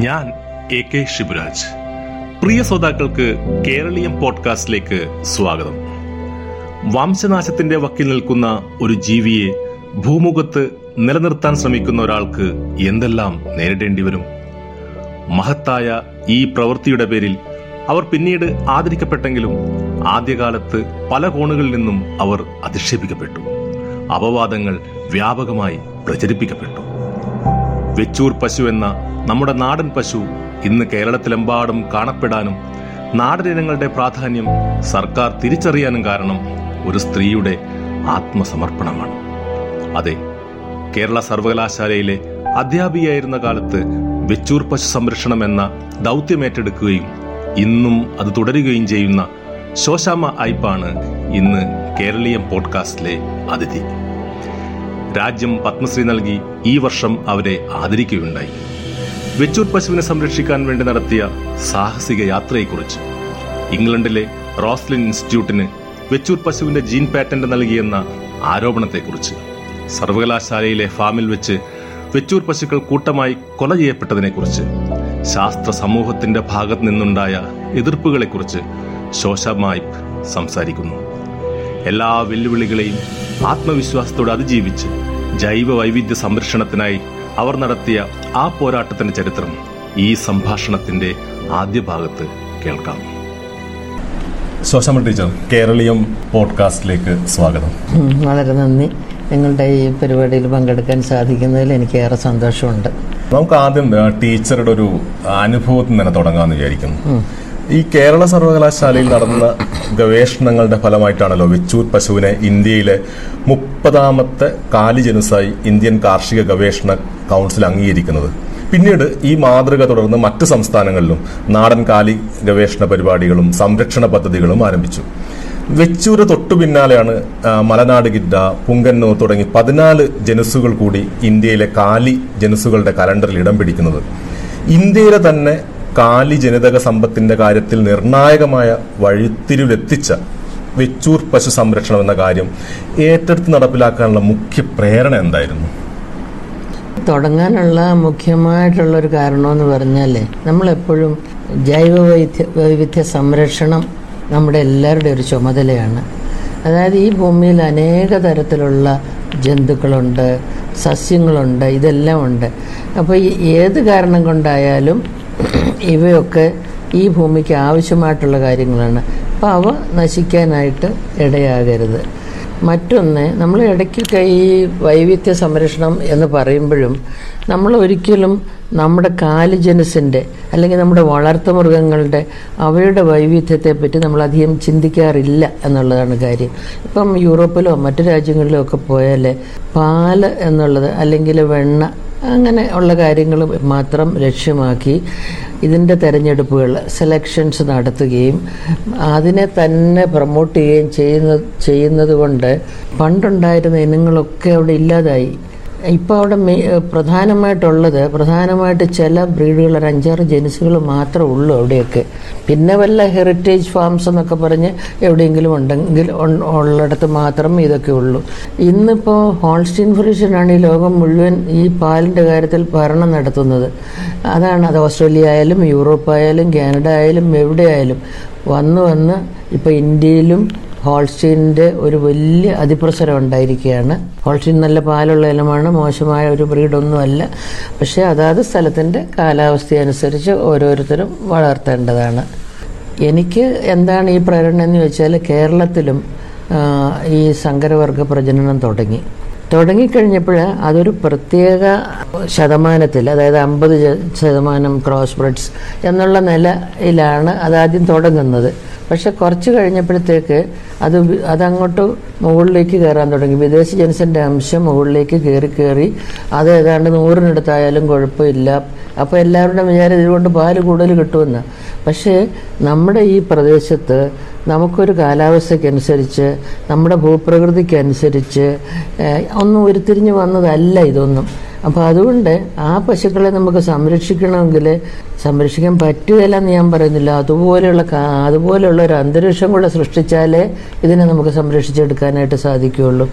ഞാൻ A K Shivraj. പ്രിയ ശ്രോതാക്കൾക്ക് കേരളീയം പോഡ്കാസ്റ്റിലേക്ക് സ്വാഗതം. വംശനാശത്തിന്റെ വക്കിൽ നിൽക്കുന്ന ഒരു ജീവിയെ ഭൂമുഖത്ത് നിലനിർത്താൻ ശ്രമിക്കുന്ന ഒരാൾക്ക് എന്തെല്ലാം നേരിടേണ്ടി വരും? മഹത്തായ ഈ പ്രവൃത്തിയുടെ പേരിൽ അവർ പിന്നീട് ആദരിക്കപ്പെട്ടെങ്കിലും ആദ്യകാലത്ത് പല കോണുകളിൽ നിന്നും അവർ അധിക്ഷേപിക്കപ്പെട്ടു. അപവാദങ്ങൾ വ്യാപകമായി പ്രചരിപ്പിക്കപ്പെട്ടു. വെച്ചൂർ പശു എന്ന നമ്മുടെ നാടൻ പശു ഇന്ന് കേരളത്തിലെമ്പാടും കാണപ്പെടാനും നാടനിനങ്ങളുടെ പ്രാധാന്യം സർക്കാർ തിരിച്ചറിയാനും കാരണം ഒരു സ്ത്രീയുടെ ആത്മസമർപ്പണമാണ്. അതെ കേരള സർവകലാശാലയിലെ അധ്യാപികയായിരുന്ന കാലത്ത് വെച്ചൂർ പശു സംരക്ഷണം എന്ന ദൗത്യമേറ്റെടുക്കുകയും ഇന്നും അത് തുടരുകയും ചെയ്യുന്ന ശോശാമ്മ ഐപ്പാണ് ഇന്ന് കേരളീയം പോഡ്കാസ്റ്റിലെ അതിഥി. രാജ്യം പത്മശ്രീ നൽകി ഈ വർഷം അവരെ ആദരിക്കുകയുണ്ടായി. വെച്ചൂർ പശുവിനെ സംരക്ഷിക്കാൻ വേണ്ടി നടത്തിയ സാഹസിക യാത്രയെക്കുറിച്ച്. ഇംഗ്ലണ്ടിലെ റോസ്ലിൻ ഇൻസ്റ്റിറ്റ്യൂട്ടിന് വെച്ചൂർ പശുവിന്റെ ജീൻ പാറ്റന്റ് നൽകിയെന്ന ആരോപണത്തെക്കുറിച്ച്. സർവകലാശാലയിലെ ഫാമിൽ വെച്ച് വെച്ചൂർ പശുക്കൾ കൂട്ടമായി കൊല ചെയ്യപ്പെട്ടതിനെക്കുറിച്ച്. ശാസ്ത്ര സമൂഹത്തിന്റെ ഭാഗത്ത് നിന്നുണ്ടായ എതിർപ്പുകളെക്കുറിച്ച് ശോശമായിപ്പ് സംസാരിക്കുന്നു. എല്ലാ വെല്ലുവിളികളെയും ആത്മവിശ്വാസത്തോടെ അതിജീവിച്ച് ജൈവ വൈവിധ്യ സംരക്ഷണത്തിനായി അവർ നടത്തിയ ആ പോരാട്ടത്തിന്റെ ചരിത്രം ഈ സംഭാഷണത്തിന്റെ ആദ്യ ഭാഗത്ത് കേൾക്കാം. ശോശമ്മ ടീച്ചർ കേരളീയം പോഡ്കാസ്റ്റിലേക്ക് സ്വാഗതം. വളരെ നന്ദി. നിങ്ങളുടെ ഈ പരിപാടിയിൽ പങ്കെടുക്കാൻ സാധിക്കുന്നതിൽ എനിക്ക് ഏറെ സന്തോഷമുണ്ട്. നമുക്ക് ആദ്യം ടീച്ചറുടെ ഒരു അനുഭവത്തിൽ തന്നെ തുടങ്ങാമെന്ന് വിചാരിക്കുന്നു. ഈ കേരള സർവകലാശാലയിൽ നടന്ന ഗവേഷണങ്ങളുടെ ഫലമായിട്ടാണല്ലോ വെച്ചൂർ പശുവിനെ ഇന്ത്യയിലെ മുപ്പതാമത്തെ കാലി ജനുസായി ഇന്ത്യൻ കാർഷിക ഗവേഷണ കൗൺസിൽ അംഗീകരിക്കുന്നത്. പിന്നീട് ഈ മാതൃക തുടർന്ന് മറ്റ് സംസ്ഥാനങ്ങളിലും നാടൻ കാലി ഗവേഷണ പരിപാടികളും സംരക്ഷണ പദ്ധതികളും ആരംഭിച്ചു. വെച്ചൂര് തൊട്ടു പിന്നാലെയാണ് മലനാട് ഗിഡ പുങ്കന്നൂർ തുടങ്ങി പതിനാല് ജനുസുകൾ കൂടി ഇന്ത്യയിലെ കാലി ജനുസുകളുടെ കലണ്ടറിൽ ഇടം പിടിക്കുന്നത്. ഇന്ത്യയിലെ തന്നെ കാലി ജനിതക സമ്പത്തിന്റെ കാര്യത്തിൽ നിർണായകമായ വഴിത്തിരിവിലെത്തിച്ച വെച്ചൂർ പശു സംരക്ഷണം എന്ന കാര്യം ഏറ്റെടുത്ത് നടപ്പിലാക്കാനുള്ള മുഖ്യ പ്രേരണ എന്തായിരുന്നു? തുടങ്ങാനുള്ള മുഖ്യമായിട്ടുള്ള ഒരു കാരണമെന്ന് പറഞ്ഞാൽ നമ്മളെപ്പോഴും ജൈവ വൈദ്യ വൈവിധ്യ സംരക്ഷണം നമ്മുടെ എല്ലാവരുടെ ഒരു ചുമതലയാണ്. അതായത് ഈ ഭൂമിയിൽ അനേക തരത്തിലുള്ള ജന്തുക്കളുണ്ട് സസ്യങ്ങളുണ്ട് ഇതെല്ലാം ഉണ്ട്. അപ്പോൾ ഏത് കാരണം കൊണ്ടായാലും ഇവയൊക്കെ ഈ ഭൂമിക്ക് ആവശ്യമായിട്ടുള്ള കാര്യങ്ങളാണ്. അപ്പോൾ അവ നശിക്കാനായിട്ട് ഇടയാകരുത്. മറ്റൊന്ന് നമ്മൾ ഇടയ്ക്കൊക്കെ ഈ വൈവിധ്യ സംരക്ഷണം എന്ന് പറയുമ്പോഴും നമ്മൾ ഒരിക്കലും നമ്മുടെ കാലിജനസിന്റെ അല്ലെങ്കിൽ നമ്മുടെ വളർത്തു മൃഗങ്ങളുടെ അവയുടെ വൈവിധ്യത്തെ പറ്റി നമ്മൾ അധികം ചിന്തിക്കാറില്ല എന്നുള്ളതാണ് കാര്യം. ഇപ്പം യൂറോപ്പിലോ മറ്റു രാജ്യങ്ങളിലോ ഒക്കെ പോയാൽ പാൽ എന്നുള്ളത് അല്ലെങ്കിൽ വെണ്ണ അങ്ങനെ ഉള്ള കാര്യങ്ങൾ മാത്രം ലക്ഷ്യമാക്കി ഇതിന്റെ തെരഞ്ഞെടുപ്പുകൾ സെലക്ഷൻസ് നടത്തുകയും അതിനെ തന്നെ പ്രൊമോട്ട് ചെയ്യുകയും ചെയ്യുന്ന ചെയ്യുന്നത് കൊണ്ട് പണ്ടുണ്ടായിരുന്ന ഇനങ്ങളൊക്കെ അവിടെ ഇല്ലാതായി. ഇപ്പോൾ അവിടെ പ്രധാനമായിട്ടുള്ളത് പ്രധാനമായിട്ട് ചില ബ്രീഡുകൾ ഒരു അഞ്ചാറ് ജനുസുകൾ മാത്രമേ ഉള്ളൂ അവിടെയൊക്കെ. പിന്നെ വല്ല ഹെറിറ്റേജ് ഫാംസ് എന്നൊക്കെ പറഞ്ഞ് എവിടെയെങ്കിലും ഉണ്ടെങ്കിൽ ഉള്ളിടത്ത് മാത്രം ഇതൊക്കെ ഉള്ളൂ. ഇന്നിപ്പോൾ ഹോൾസ്റ്റീൻ ഫ്രീഷനാണ് ഈ ലോകം മുഴുവൻ ഈ പാലിന്റെ കാര്യത്തിൽ ഭരണം നടത്തുന്നത്. അതാണ് അത് ഓസ്ട്രേലിയ ആയാലും യൂറോപ്പ് ആയാലും കാനഡ ആയാലും എവിടെ ആയാലും വന്ന് വന്ന് ഇപ്പോൾ ഇന്ത്യയിലും ഹോൾസ്റ്റീന്റെ ഒരു വലിയ അതിപ്രസരം ഉണ്ടായിരിക്കുകയാണ്. ഹോൾസ്റ്റീൻ നല്ല പാലുള്ള ഇനമാണ് മോശമായ ഒരു ബ്രീഡൊന്നുമല്ല. പക്ഷേ അതാത് സ്ഥലത്തിന്റെ കാലാവസ്ഥ അനുസരിച്ച് ഓരോരുത്തരും വളർത്തേണ്ടതാണ്. എനിക്ക് എന്താണ് ഈ പ്രേരണ എന്ന് ചോദിച്ചാൽ കേരളത്തിലും ഈ സങ്കരവർഗ പ്രജനനം തുടങ്ങി. തുടങ്ങിക്കഴിഞ്ഞപ്പോൾ അതൊരു പ്രത്യേക ശതമാനത്തിൽ അതായത് അമ്പത് ശതമാനം ക്രോസ് ബ്രിഡ്സ് എന്നുള്ള നിലയിലാണ് അതാദ്യം തുടങ്ങുന്നത്. പക്ഷെ കുറച്ച് കഴിഞ്ഞപ്പോഴത്തേക്ക് അത് അതങ്ങോട്ട് മുകളിലേക്ക് കയറാൻ തുടങ്ങി. വിദേശ ജനസിന്റെ അംശം മുകളിലേക്ക് കയറി കയറി അത് ഏതാണ്ട് നൂറിനടുത്തായാലും കുഴപ്പമില്ല. അപ്പോൾ എല്ലാവരുടെയും വിചാരം ഇതുകൊണ്ട് പാൽ കൂടുതൽ കിട്ടുമെന്ന്. പക്ഷേ നമ്മുടെ ഈ പ്രദേശത്ത് നമുക്കൊരു കാലാവസ്ഥയ്ക്കനുസരിച്ച് നമ്മുടെ ഭൂപ്രകൃതിക്കനുസരിച്ച് ഒന്നും ഉരുത്തിരിഞ്ഞ് വന്നതല്ല ഇതൊന്നും. അപ്പോൾ അതുകൊണ്ട് ആ പശുക്കളെ നമുക്ക് സംരക്ഷിക്കണമെങ്കിൽ സംരക്ഷിക്കാൻ പറ്റുകയില്ല എന്ന് ഞാൻ പറയുന്നില്ല. അതുപോലെയുള്ള അതുപോലെയുള്ള ഒരു അന്തരീക്ഷം കൂടെ സൃഷ്ടിച്ചാലേ ഇതിനെ നമുക്ക് സംരക്ഷിച്ചെടുക്കാനായിട്ട് സാധിക്കുകയുള്ളൂ.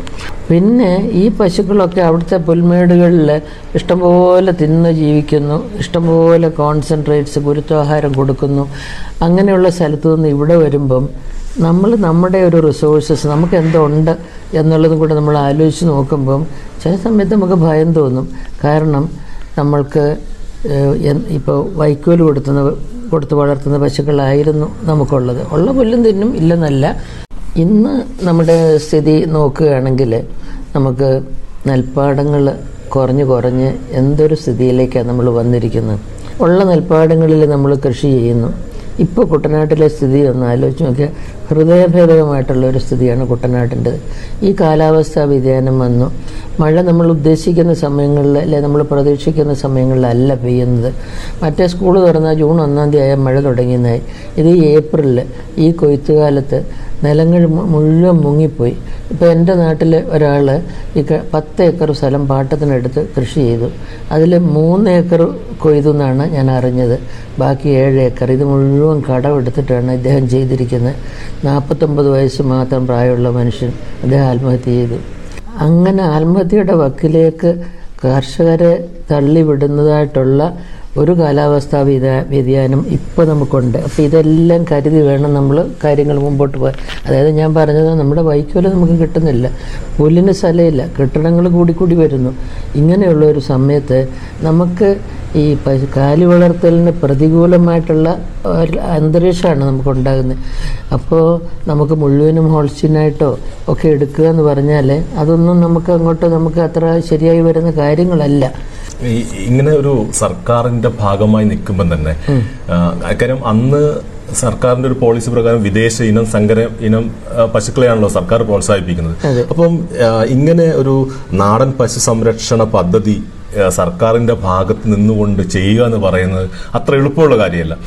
പിന്നെ ഈ പശുക്കളൊക്കെ അവിടുത്തെ പുൽമേടുകളിൽ ഇഷ്ടംപോലെ തിന്ന് ജീവിക്കുന്നു. ഇഷ്ടംപോലെ കോൺസെൻട്രേറ്റ്സ് ഗുരുത്വാഹാരം കൊടുക്കുന്നു. അങ്ങനെയുള്ള സ്ഥലത്തു നിന്ന് ഇവിടെ വരുമ്പം നമ്മൾ നമ്മുടെ ഒരു റിസോഴ്സസ് നമുക്ക് എന്തുണ്ട് എന്നുള്ളതും കൂടെ നമ്മൾ ആലോചിച്ച് നോക്കുമ്പം ചില സമയത്ത് നമുക്ക് ഭയം തോന്നും. കാരണം നമ്മൾക്ക് ഇപ്പോൾ വൈക്കോൽ കൊടുത്തുന്ന കൊടുത്ത് വളർത്തുന്ന പശുക്കളായിരുന്നു നമുക്കുള്ളത്. ഉള്ള പുല്ലും തിന്നും ഇല്ലെന്നല്ല. ഇന്ന് നമ്മുടെ സ്ഥിതി നോക്കുകയാണെങ്കിൽ നമുക്ക് നെൽപ്പാടങ്ങൾ കുറഞ്ഞ് കുറഞ്ഞ് എന്തൊരു സ്ഥിതിയിലേക്കാണ് നമ്മൾ വന്നിരിക്കുന്നത്? ഉള്ള നെൽപ്പാടങ്ങളിൽ നമ്മൾ കൃഷി ചെയ്യുന്നു. ഇപ്പോൾ കുട്ടനാട്ടിലെ സ്ഥിതി ഒന്ന് ആലോചിച്ച് നോക്കിയാൽ ഹൃദയഭേദകമായിട്ടുള്ള ഒരു സ്ഥിതിയാണ് കുട്ടനാട്ടിന്റെ. ഈ കാലാവസ്ഥാ വ്യതിയാനം വന്നു. മഴ നമ്മൾ ഉദ്ദേശിക്കുന്ന സമയങ്ങളിൽ അല്ലെ നമ്മൾ പ്രതീക്ഷിക്കുന്ന സമയങ്ങളിലല്ല പെയ്യുന്നത്. മറ്റേ സ്കൂൾ തുറന്നാൽ ജൂൺ ഒന്നാം തീയതി ആയാൽ മഴ തുടങ്ങിയതായി ഇത് ഏപ്രിലിൽ ഈ കൊയ്ത്തുകാലത്ത് നിലങ്ങൾ മുഴുവൻ മുങ്ങിപ്പോയി. ഇപ്പോൾ എന്റെ നാട്ടിൽ ഒരാൾ ഈ പത്ത് ഏക്കർ സ്ഥലം പാട്ടത്തിനെടുത്ത് കൃഷി ചെയ്തു. അതിൽ മൂന്ന് ഏക്കർ കൊയ്തു എന്നാണ് ഞാൻ അറിഞ്ഞത്. ബാക്കി ഏഴ് ഏക്കർ ഇത് മുഴുവൻ കടമെടുത്തിട്ടാണ് ഇദ്ദേഹം ചെയ്തിരിക്കുന്നത് നാൽപ്പത്തൊമ്പത് വയസ്സ് മാത്രം പ്രായമുള്ള മനുഷ്യൻ അദ്ദേഹം ആത്മഹത്യ ചെയ്തു. അങ്ങനെ ആത്മഹത്യയുടെ വക്കിലേക്ക് കർഷകരെ തള്ളിവിടുന്നതായിട്ടുള്ള ഒരു കാലാവസ്ഥാ വ്യതിയാ വ്യതിയാനം ഇപ്പോൾ നമുക്കുണ്ട്. അപ്പോൾ ഇതെല്ലാം കരുതി വേണം നമ്മൾ കാര്യങ്ങൾ മുമ്പോട്ട് പോകാൻ. അതായത് ഞാൻ പറഞ്ഞത് നമ്മുടെ വൈക്കോൽ നമുക്ക് കിട്ടുന്നില്ല. പുല്ലിന് സ്ഥലമില്ല. കെട്ടിടങ്ങൾ കൂടിക്കൂടി വരുന്നു. ഇങ്ങനെയുള്ള ഒരു സമയത്ത് നമുക്ക് ഈ പശു കാലി വളർത്തലിന് പ്രതികൂലമായിട്ടുള്ള ഒരു അന്തരീക്ഷമാണ് നമുക്ക് ഉണ്ടാകുന്നത് അപ്പോൾ നമുക്ക് മുഴുവനും ഹോൾസ്റ്റീനായിട്ടോ ഒക്കെ എടുക്കുക എന്ന് പറഞ്ഞാൽ അതൊന്നും നമുക്ക് അങ്ങോട്ട് നമുക്ക് അത്ര ശരിയായി വരുന്ന കാര്യങ്ങളല്ല. ഇങ്ങനെ ഒരു സർക്കാരിന്റെ ഭാഗമായി നിൽക്കുമ്പോൾ തന്നെ കാര്യം അന്ന് സർക്കാരിന്റെ ഒരു പോളിസി പ്രകാരം വിദേശ ഇനം സങ്കര ഇനം പശുക്കളെയാണല്ലോ സർക്കാർ പ്രോത്സാഹിപ്പിക്കുന്നത്. അപ്പം ഇങ്ങനെ ഒരു നാടൻ പശു സംരക്ഷണ പദ്ധതി സർക്കാരിന്റെ ഭാഗത്ത് നിന്നുകൊണ്ട് ചെയ്യുക എന്ന് പറയുന്നത് അത്ര എളുപ്പമുള്ള കാര്യമല്ല.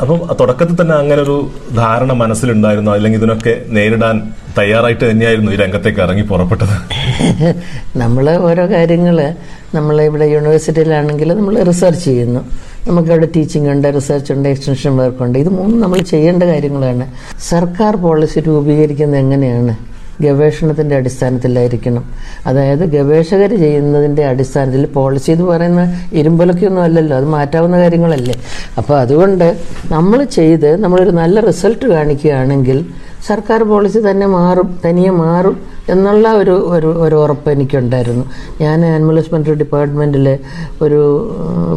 അപ്പം തുടക്കത്തിൽ തന്നെ അങ്ങനെ ഒരു ധാരണ മനസ്സിലുണ്ടായിരുന്നു. അല്ലെങ്കിൽ ഇതിനൊക്കെ നേരിടാൻ തയ്യാറായിട്ട് തന്നെയായിരുന്നു ഈ രംഗത്തേക്ക് ഇറങ്ങി പുറപ്പെട്ടത്. നമ്മൾ ഓരോ കാര്യങ്ങൾ നമ്മൾ ഇവിടെ യൂണിവേഴ്സിറ്റിയിലാണെങ്കിൽ നമ്മൾ റിസർച്ച് ചെയ്യുന്നു. നമുക്കവിടെ ടീച്ചിങ് ഉണ്ട് റിസർച്ച് ഉണ്ട് എക്സ്റ്റൻഷൻ വർക്ക് ഉണ്ട്. ഇത് മൂന്നും നമ്മൾ ചെയ്യേണ്ട കാര്യങ്ങളാണ്. സർക്കാർ പോളിസി രൂപീകരിക്കുന്നത് എങ്ങനെയാണ്? ഗവേഷണത്തിന്റെ അടിസ്ഥാനത്തിലായിരിക്കണം. അതായത് ഗവേഷകർ ചെയ്യുന്നതിന്റെ അടിസ്ഥാനത്തിൽ പോളിസി എന്ന് പറയുന്ന ഇരുമ്പലക്കൊന്നും അല്ലല്ലോ അത് മാറ്റാവുന്ന കാര്യങ്ങളല്ലേ. അപ്പോൾ അതുകൊണ്ട് നമ്മൾ ചെയ്ത് നമ്മളൊരു നല്ല റിസൾട്ട് കാണിക്കുകയാണെങ്കിൽ സർക്കാർ പോളിസി തന്നെ മാറും തനിയെ മാറും എന്നുള്ള ഒരു ഒരു ഒരു ഉറപ്പ് എനിക്കുണ്ടായിരുന്നു. ഞാൻ ആനിമൽ ഹസ്ബൻഡറി ഡിപ്പാർട്ട്മെന്റിൽ ഒരു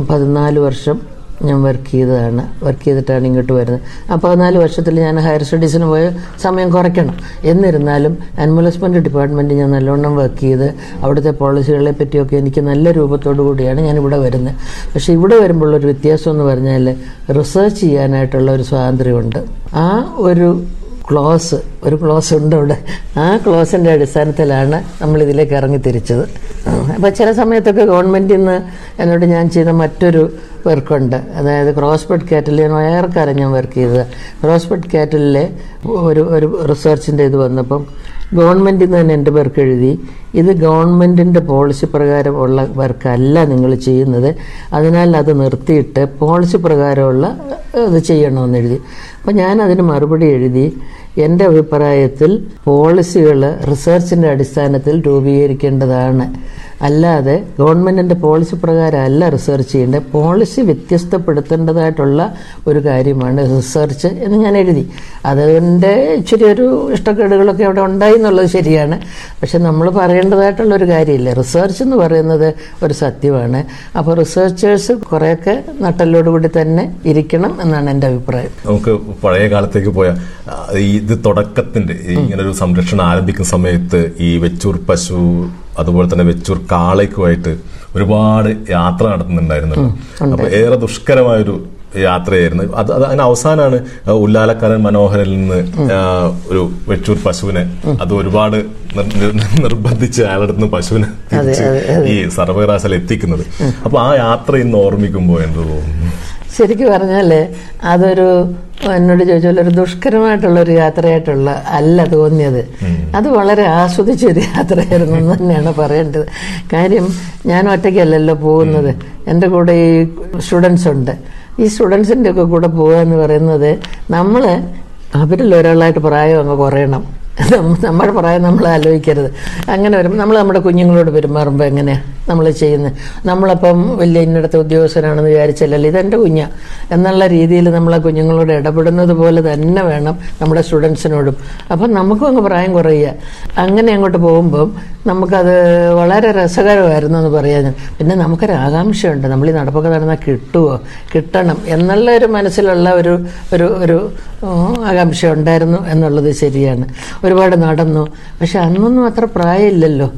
പതിനാല് വർഷം ഞാൻ വർക്ക് ചെയ്തതാണ്. വർക്ക് ചെയ്തിട്ടാണ് ഇങ്ങോട്ട് വരുന്നത്. ആ പതിനാല് വർഷത്തിൽ ഞാൻ ഹയർ സ്റ്റഡീസിന് പോയ സമയം കുറയ്ക്കണം. എന്നിരുന്നാലും ഹസ്ബൻഡറി ഡിപ്പാർട്ട്മെന്റ് ഞാൻ നല്ലോണം വർക്ക് ചെയ്ത് അവിടുത്തെ പോളിസികളെ പറ്റിയൊക്കെ എനിക്ക് നല്ല രൂപത്തോടു കൂടിയാണ് ഞാൻ ഇവിടെ വരുന്നത്. പക്ഷേ ഇവിടെ വരുമ്പോൾ ഒരു വ്യത്യാസം എന്ന് പറഞ്ഞാൽ റിസർച്ച് ചെയ്യാനായിട്ടുള്ള ഒരു സ്വാതന്ത്ര്യമുണ്ട്. ആ ഒരു ക്ലോസ് ഒരു ക്ലോസ് ഉണ്ട് അവിടെ. ആ ക്ലോസിന്റെ അടിസ്ഥാനത്തിലാണ് നമ്മൾ ഇതിലേക്ക് ഇറങ്ങി തിരിച്ചത്. അപ്പോൾ ചില സമയത്തൊക്കെ ഗവൺമെന്റിൽ നിന്ന് എന്നോട് ഞാൻ ചെയ്ത മറ്റൊരു വർക്കുണ്ട്. അതായത് ക്രോസ്ബെഡ് ബെഡ് ഞാൻ വയർക്കാരൻ ഞാൻ വർക്ക് ചെയ്തത്. ക്രോസ്ബെഡ് കാറ്റലിലെ ഒരു ഒരു റിസർച്ചിന്റെ ഇത് വന്നപ്പം ഗവൺമെന്റിൽ നിന്ന് തന്നെ എന്റെ വർക്ക് എഴുതി. ഇത് ഗവൺമെന്റിന്റെ പോളിസി പ്രകാരം ഉള്ള വർക്കല്ല നിങ്ങൾ ചെയ്യുന്നത്. അതിനാൽ അത് നിർത്തിയിട്ട് പോളിസി പ്രകാരമുള്ള ഇത് ചെയ്യണമെന്ന് എഴുതി. അപ്പം ഞാൻ അതിന് മറുപടി എഴുതി. എന്റെ അഭിപ്രായത്തിൽ പോളിസികൾ റിസർച്ചിന്റെ അടിസ്ഥാനത്തിൽ രൂപീകരിക്കേണ്ടതാണ്. അല്ലാതെ ഗവൺമെന്റിന്റെ പോളിസി പ്രകാരം അല്ല റിസർച്ച് ചെയ്യേണ്ടത്. പോളിസി വ്യത്യസ്തപ്പെടുത്തേണ്ടതായിട്ടുള്ള ഒരു കാര്യമാണ് റിസർച്ച് എന്ന് ഞാൻ എഴുതി. അതിന്റെ ഇച്ചിരി ഒരു ഇഷ്ടക്കേടുകളൊക്കെ അവിടെ ഉണ്ടായി എന്നുള്ളത് ശരിയാണ്. പക്ഷെ നമ്മൾ പറയേണ്ടതായിട്ടുള്ള ഒരു കാര്യമില്ല. റിസർച്ച് എന്ന് പറയുന്നത് ഒരു സത്യമാണ്. അപ്പോൾ റിസർച്ചേഴ്സ് കുറേയൊക്കെ നട്ടലോടുകൂടി തന്നെ ഇരിക്കണം എന്നാണ് എന്റെ അഭിപ്രായം. നമുക്ക് പഴയ കാലത്തേക്ക് പോയാൽ ഇത് തുടക്കത്തിന്റെ ഇങ്ങനൊരു ഇങ്ങനെ ഒരു സംരക്ഷണം ആരംഭിക്കുന്ന സമയത്ത് ഈ വെച്ചൂർ പശു അതുപോലെ തന്നെ വെച്ചൂർ കാളയ്ക്കുമായിട്ട് ഒരുപാട് യാത്ര നടത്തുന്നുണ്ടായിരുന്നു. അപ്പൊ ഏറെ ദുഷ്കരമായൊരു യാത്രയായിരുന്നു. അത് അത് അതിന് അവസാനമാണ് ഉല്ലാലക്കാരൻ മനോഹരിൽ നിന്ന് ഒരു വെച്ചൂർ പശുവിനെ അത് ഒരുപാട് നിർ- നിർ- നിർബന്ധിച്ച് അയാളുടെ നിന്ന് പശുവിനെ ഈ സർവകലാശാല എത്തിക്കുന്നത്. അപ്പൊ ആ യാത്ര ഇന്ന് ഓർമ്മിക്കുമ്പോൾ എന്ത് തോന്നുന്നു? ശരിക്കും പറഞ്ഞാൽ അതൊരു എന്നോട് ചോദിച്ചാൽ ഒരു ദുഷ്കരമായിട്ടുള്ള ഒരു യാത്രയായിട്ടുള്ള അല്ല തോന്നിയത്. അത് വളരെ ആസ്വദിച്ചൊരു യാത്രയായിരുന്നു എന്ന് തന്നെയാണ് പറയേണ്ടത്. കാര്യം ഞാൻ ഒറ്റയ്ക്കല്ലല്ലോ പോകുന്നത്. എന്റെ കൂടെ ഈ സ്റ്റുഡൻസ് ഉണ്ട്. ഈ സ്റ്റുഡൻസിന്റെ ഒക്കെ കൂടെ പോകുക എന്ന് പറയുന്നത് നമ്മൾ അവരിൽ ഒരാളായിട്ട് പ്രായം അങ്ങ് കുറയണം. നമ്മ- നമ്മുടെ പ്രായം നമ്മൾ ആലോചിക്കരുത് അങ്ങനെ വരുമ്പോൾ നമ്മൾ നമ്മുടെ കുഞ്ഞുങ്ങളോട് പെരുമാറുമ്പോൾ എങ്ങനെയാണ് നമ്മൾ ചെയ്യുന്നത് നമ്മളപ്പം വലിയ ഇന്നടത്തെ ഉദ്യോഗസ്ഥനാണെന്ന് വിചാരിച്ചല്ലല്ലോ ഇതെന്റെ കുഞ്ഞ. എന്നുള്ള രീതിയിൽ നമ്മൾ ആ കുഞ്ഞുങ്ങളോട് ഇടപെടുന്നത് പോലെ തന്നെ വേണം നമ്മുടെ സ്റ്റുഡൻസിനോടും. അപ്പം നമുക്കും അങ്ങ് പ്രായം കുറയുക. അങ്ങനെ അങ്ങോട്ട് പോകുമ്പം നമുക്കത് വളരെ രസകരമായിരുന്നു എന്ന് പറയാൻ പിന്നെ നമുക്കൊരു ആകാംക്ഷയുണ്ട്. നമ്മൾ ഈ നടപ്പൊക്കെ നടന്നാൽ കിട്ടുമോ കിട്ടണം എന്നുള്ള ഒരു മനസ്സിലുള്ള ഒരു ഒരു ഒരു ആകാംക്ഷ ഉണ്ടായിരുന്നു എന്നുള്ളത് ശരിയാണ്. ഒരുപാട് നടന്നു. പക്ഷെ അന്നൊന്നും അത്ര പ്രായമില്ലല്ലോ.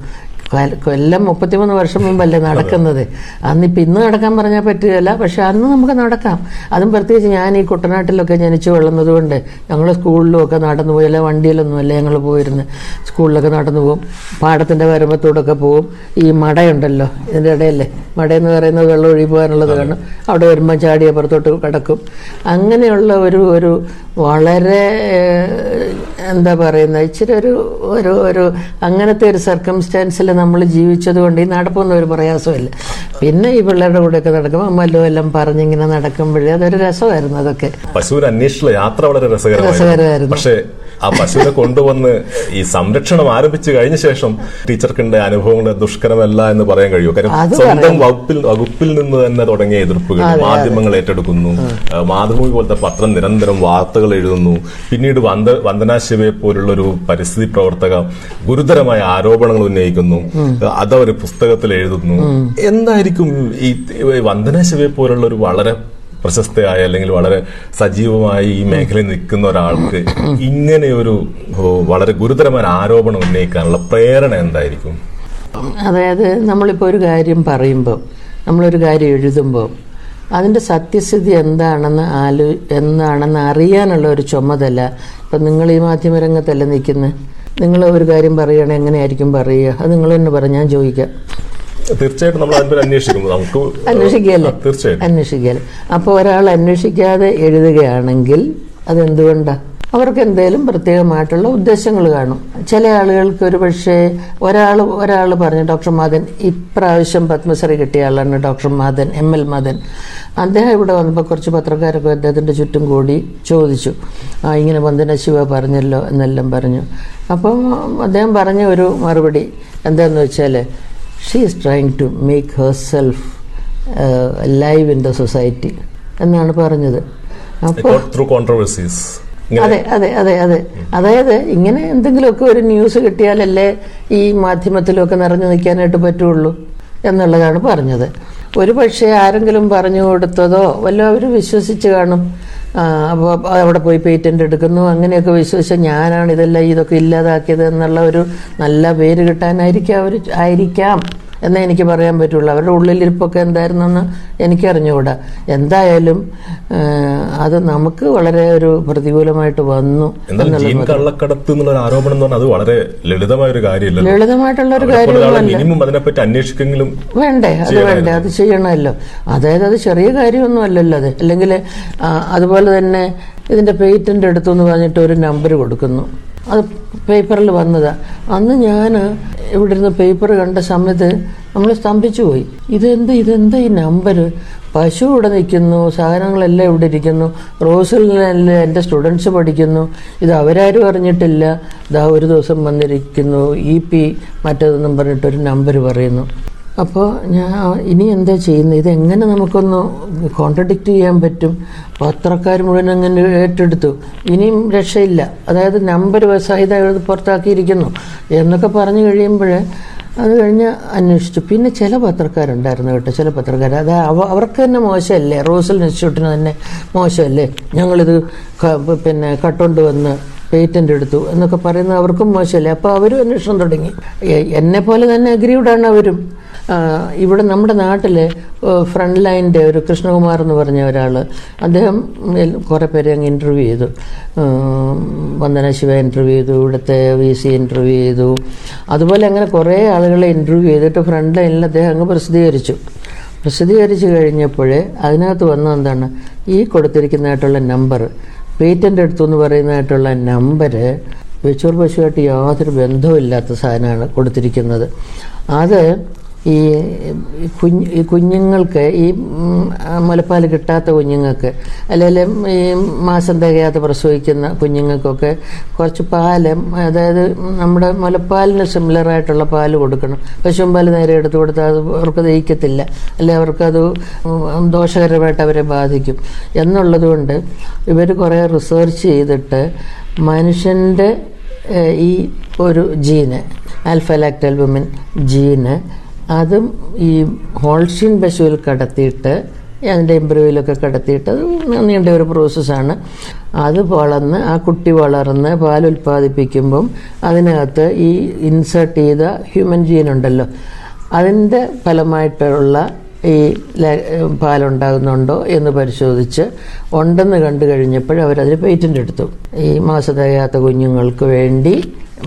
കൊല്ലം മുപ്പത്തിമൂന്ന് വർഷം മുമ്പല്ലേ നടക്കുന്നത്. അന്നിപ്പോൾ ഇന്ന് നടക്കാൻ പറഞ്ഞാൽ പറ്റുകയില്ല. പക്ഷെ അന്ന് നമുക്ക് നടക്കാം. അതും പ്രത്യേകിച്ച് ഞാൻ ഈ കുട്ടനാട്ടിലൊക്കെ ജനിച്ചു വളർന്നത് കൊണ്ട് ഞങ്ങൾ സ്കൂളിലും ഒക്കെ നടന്നു പോയി. അല്ല വണ്ടിയിലൊന്നും അല്ല ഞങ്ങൾ പോയിരുന്ന്. സ്കൂളിലൊക്കെ നടന്നു പോകും. പാടത്തിന്റെ വരമ്പത്തൂടൊക്കെ പോകും. ഈ മടയുണ്ടല്ലോ ഇതിന്റെ ഇടയല്ലേ? മടയെന്ന് പറയുന്നത് വെള്ളം ഒഴിപ്പോകാനുള്ളത് കാണും അവിടെ വരുമ്പോൾ ചാടി അപ്പുറത്തോട്ട് കിടക്കും. അങ്ങനെയുള്ള ഒരു ഒരു വളരെ എന്താ പറയുന്നത് ഇച്ചിരി ഒരു ഒരു ഒരു അങ്ങനത്തെ ഒരു സർക്കംസ്റ്റാൻസിൽ നമ്മൾ ജീവിച്ചത് കൊണ്ട് ഈ നടപ്പൊന്നും ഒരു പ്രയാസമില്ല പിന്നെ ഈ പിള്ളേരുടെ കൂടെയൊക്കെ നടക്കുമ്പോൾ അമ്മല്ലോ എല്ലാം പറഞ്ഞിങ്ങനെ നടക്കുമ്പോഴേ അതൊരു രസമായിരുന്നു അതൊക്കെ. പശുവിനെ അന്വേഷിച്ചുള്ള യാത്ര വളരെ രസകരമായിരുന്നു. പക്ഷേ ആ പശുവിനെ കൊണ്ടുവന്ന് ഈ സംരക്ഷണം ആരംഭിച്ചു കഴിഞ്ഞ ശേഷം ടീച്ചർക്കിന്റെ അനുഭവങ്ങൾ ദുഷ്കരമല്ല എന്ന് പറയാൻ കഴിയുമോ? കാര്യം സ്വന്തം വകുപ്പിൽ വകുപ്പിൽ നിന്ന് തന്നെ തുടങ്ങിയ എതിർപ്പുകൾ മാധ്യമങ്ങൾ ഏറ്റെടുക്കുന്നു. മാതൃഭൂമി പോലത്തെ പത്രം നിരന്തരം വാർത്തകൾ എഴുതുന്നു. പിന്നീട് വന്ദ വന്ദനാശിവയെ പോലുള്ളൊരു പരിസ്ഥിതി പ്രവർത്തക ഗുരുതരമായ ആരോപണങ്ങൾ ഉന്നയിക്കുന്നു. അതവർ പുസ്തകത്തിൽ എഴുതുന്നു. എന്തായിരിക്കും ഈ വന്ദനാശിവയെ പോലുള്ള ഒരു വളരെ പ്രശസ്തയായ അല്ലെങ്കിൽ വളരെ സജീവമായി ഈ മേഖലയിൽ നിൽക്കുന്ന ഒരാൾക്ക് ഇങ്ങനെ ഒരു വളരെ ഗുരുതരമായ ആരോപണം ഉന്നയിക്കാനുള്ള പ്രേരണ എന്തായിരിക്കും? അതായത് നമ്മളിപ്പോൾ ഒരു കാര്യം പറയുമ്പോൾ നമ്മളൊരു കാര്യം എഴുതുമ്പോൾ അതിന്റെ സത്യസ്ഥിതി എന്താണെന്ന് ആലോ എന്താണെന്ന് അറിയാനുള്ള ഒരു ചുമതല ഇപ്പം നിങ്ങൾ ഈ മാധ്യമരംഗത്തല്ല നിൽക്കുന്നത് നിങ്ങൾ ഒരു കാര്യം പറയുകയാണെങ്കിൽ എങ്ങനെയായിരിക്കും പറയുക? അത് നിങ്ങൾ തന്നെ പറ ഞാൻ ചോദിക്കാം. തീർച്ചയായിട്ടും നമ്മൾ അതിനെ അന്വേഷിക്കും നമുക്ക് അന്വേഷിക്കുകയല്ലേ? തീർച്ചയായിട്ടും. അന്വേഷിക്കുകയല്ലേ? അപ്പോൾ ഒരാൾ അന്വേഷിക്കാതെ എഴുതുകയാണെങ്കിൽ അതെന്തുകൊണ്ടാ? അവർക്ക് എന്തെങ്കിലും പ്രത്യേകമായിട്ടുള്ള ഉദ്ദേശങ്ങൾ കാണും. ചില ആളുകൾക്ക് ഒരു പക്ഷേ ഒരാൾ ഒരാൾ പറഞ്ഞു ഡോക്ടർ മാധൻ ഇപ്രാവശ്യം പത്മശ്രീ കിട്ടിയ ആളാണ് doctor Madhan M L Madhan. അദ്ദേഹം ഇവിടെ വന്നപ്പോൾ കുറച്ച് പത്രക്കാരൊക്കെ അദ്ദേഹത്തിന്റെ ചുറ്റും കൂടി ചോദിച്ചു. ആ ഇങ്ങനെ വന്ദന ശിവ പറഞ്ഞല്ലോ എന്നെല്ലാം പറഞ്ഞു. അപ്പം അദ്ദേഹം പറഞ്ഞ ഒരു മറുപടി എന്താണെന്ന് വെച്ചാൽ she is trying to make herself live in the society എന്നാണ് പറഞ്ഞത്. അപ്പോൾ ത്രൂ കോൺട്രവേഴ്സീസ് അതെ അതെ അതെ അതെ. അതായത് ഇങ്ങനെ എന്തെങ്കിലുമൊക്കെ ഒരു ന്യൂസ് കിട്ടിയാലല്ലേ ഈ മാധ്യമത്തിലൊക്കെ നിറഞ്ഞു നിൽക്കാനായിട്ട് പറ്റുള്ളൂ എന്നുള്ളതാണ് പറഞ്ഞത്. ഒരു പക്ഷേ ആരെങ്കിലും പറഞ്ഞു കൊടുത്തതോ വല്ലോ അവർ വിശ്വസിച്ച് കാണും. അപ്പോൾ അവിടെ പോയി പേറ്റന്റ് എടുക്കുന്നു. അങ്ങനെയൊക്കെ വിശ്വസിച്ച ഞാനാണ് ഇതെല്ലാം ഇതൊക്കെ ഇല്ലാതാക്കിയത് എന്നുള്ള ഒരു നല്ല പേര് കിട്ടാനായിരിക്കാം അവർ ആയിരിക്കാം. എന്നേ എനിക്ക് പറയാൻ പറ്റുള്ളൂ. അവരുടെ ഉള്ളിലിരിപ്പൊക്കെ എന്തായിരുന്നെന്ന് എനിക്കറിഞ്ഞുകൂടാ. എന്തായാലും അത് നമുക്ക് വളരെ ഒരു പ്രതികൂലമായിട്ട് വന്നു കള്ളക്കടത്ത് എന്നുള്ള ആരോപണം എന്ന് പറഞ്ഞാൽ അത് വളരെ ലളിതമായ ഒരു കാര്യമല്ല ലളിതമായിട്ടുള്ള ഒരു മിനിമം അതിനെപ്പറ്റി അന്വേഷിക്കെങ്കിലും വേണ്ടേ? അത് വേണ്ടേ? അത് ചെയ്യണമല്ലോ. അതായത് അത് ചെറിയ കാര്യമൊന്നും അല്ലല്ലോ അത്. അല്ലെങ്കിൽ അതുപോലെ തന്നെ ഇതിന്റെ പേറ്റന്റ് എടുത്തു എന്ന് പറഞ്ഞിട്ട് ഒരു നമ്പർ കൊടുക്കുന്നു. അത് പേപ്പറിൽ വന്നത്. അന്ന് ഞാൻ ഇവിടെ ഇരുന്ന് പേപ്പർ കണ്ട സമയത്ത് നമ്മൾ സ്തംഭിച്ചു പോയി. ഇതെന്ത് ഇതെന്ത് ഈ നമ്പർ പശു ഇവിടെ നിൽക്കുന്നു സാധനങ്ങളെല്ലാം ഇവിടെ ഇരിക്കുന്നു റോസിലെല്ലാം എന്റെ സ്റ്റുഡൻസ് പഠിക്കുന്നു ഇത് അവരാരും അറിഞ്ഞിട്ടില്ല. ഇതാ ഒരു ദിവസം വന്നിരിക്കുന്നു ഇ പി മറ്റേതെന്നും പറഞ്ഞിട്ട് ഒരു നമ്പർ പറയുന്നു. അപ്പോൾ ഞാൻ ഇനി എന്താ ചെയ്യുന്നത്? ഇതെങ്ങനെ നമുക്കൊന്ന് കോൺട്രഡിക്റ്റ് ചെയ്യാൻ പറ്റും? പത്രക്കാർ മുഴുവൻ അങ്ങനെ ഏറ്റെടുത്തു. ഇനിയും രക്ഷയില്ല. അതായത് നമ്പർ സഹിതം പുറത്താക്കിയിരിക്കുന്നു എന്നൊക്കെ പറഞ്ഞു കഴിയുമ്പോൾ അത് കഴിഞ്ഞ് അന്വേഷിച്ചു. പിന്നെ ചില പത്രക്കാരുണ്ടായിരുന്നു കേട്ടോ ചില പത്രക്കാർ അത് അവ അവർക്ക് തന്നെ മോശമല്ലേ? റോസൽ ഇൻസ്റ്റിറ്റ്യൂട്ടിന് തന്നെ മോശമല്ലേ? ഞങ്ങളിത് പിന്നെ കട്ടുകൊണ്ട് വന്ന് പേറ്റന്റ് എടുത്തു എന്നൊക്കെ പറയുന്നത് അവർക്കും മോശമല്ലേ? അപ്പോൾ അവരും അന്വേഷണം തുടങ്ങി. എന്നെ പോലെ തന്നെ അഗ്രീവ്ഡാണ് അവരും. ഇവിടെ നമ്മുടെ നാട്ടിൽ ഫ്രണ്ട് ലൈന്റെ ഒരു കൃഷ്ണകുമാർ എന്ന് പറഞ്ഞ ഒരാൾ അദ്ദേഹം കുറേ പേരെ അങ്ങ് ഇന്റർവ്യൂ ചെയ്തു. വന്ദന ശിവ ഇന്റർവ്യൂ ചെയ്തു ഇവിടുത്തെ വി സി ഇന്റർവ്യൂ ചെയ്തു. അതുപോലെ അങ്ങനെ കുറേ ആളുകളെ ഇന്റർവ്യൂ ചെയ്തിട്ട് ഫ്രണ്ട് ലൈനിൽ അദ്ദേഹം അങ്ങ് പ്രസിദ്ധീകരിച്ചു. പ്രസിദ്ധീകരിച്ച് കഴിഞ്ഞപ്പോഴേ അതിനകത്ത് വന്ന എന്താണ്? ഈ കൊടുത്തിരിക്കുന്നതായിട്ടുള്ള നമ്പർ പേറ്റന്റ് എടുത്തു എന്ന് പറയുന്നതായിട്ടുള്ള നമ്പർ വെച്ചൂർ പശുവായിട്ട് യാതൊരു ബന്ധവും ഇല്ലാത്ത സാധനമാണ് കൊടുത്തിരിക്കുന്നത്. അത് ഈ കുഞ്ഞ് കുഞ്ഞുങ്ങൾക്ക് ഈ മുലപ്പാൽ കിട്ടാത്ത കുഞ്ഞുങ്ങൾക്ക് അല്ലെങ്കിൽ ഈ മാസം തികയാതെ പ്രസവിക്കുന്ന കുഞ്ഞുങ്ങൾക്കൊക്കെ കുറച്ച് പാൽ അതായത് നമ്മുടെ മുലപ്പാലിന് സിമിലറായിട്ടുള്ള പാൽ കൊടുക്കണം. പശുമ്പാൽ നേരെ എടുത്തു കൊടുത്താൽ അത് അവർക്ക് ദഹിക്കത്തില്ല. അല്ലെ അവർക്കത് ദോഷകരമായിട്ട് അവരെ ബാധിക്കും. എന്നുള്ളത് കൊണ്ട് ഇവർ കുറേ റിസർച്ച് ചെയ്തിട്ട് മനുഷ്യന്റെ ഈ ഒരു ജീന് ആൽഫലാക്ടൽബുമിൻ ജീന് അതും ഈ ഹോൾഷിൻ പശുവിൽ കടത്തിയിട്ട് അതിന്റെ എംബ്രോയിലൊക്കെ കടത്തിയിട്ട് അത് നീണ്ട ഒരു പ്രോസസ്സാണ് അത് വളർന്ന് ആ കുട്ടി വളർന്ന് പാൽ ഉൽപ്പാദിപ്പിക്കുമ്പം അതിനകത്ത് ഈ ഇൻസേർട്ട് ചെയ്ത ഹ്യൂമൻ ജീൻ ഉണ്ടല്ലോ അതിന്റെ ഫലമായിട്ടുള്ള ഈ പാലുണ്ടാകുന്നുണ്ടോ എന്ന് പരിശോധിച്ച് ഉണ്ടെന്ന് കണ്ടു കഴിഞ്ഞപ്പോൾ അവരതിന് പേറ്റന്റ് എടുത്തു. ഈ മാസതയാത്ത കുഞ്ഞുങ്ങൾക്ക് വേണ്ടി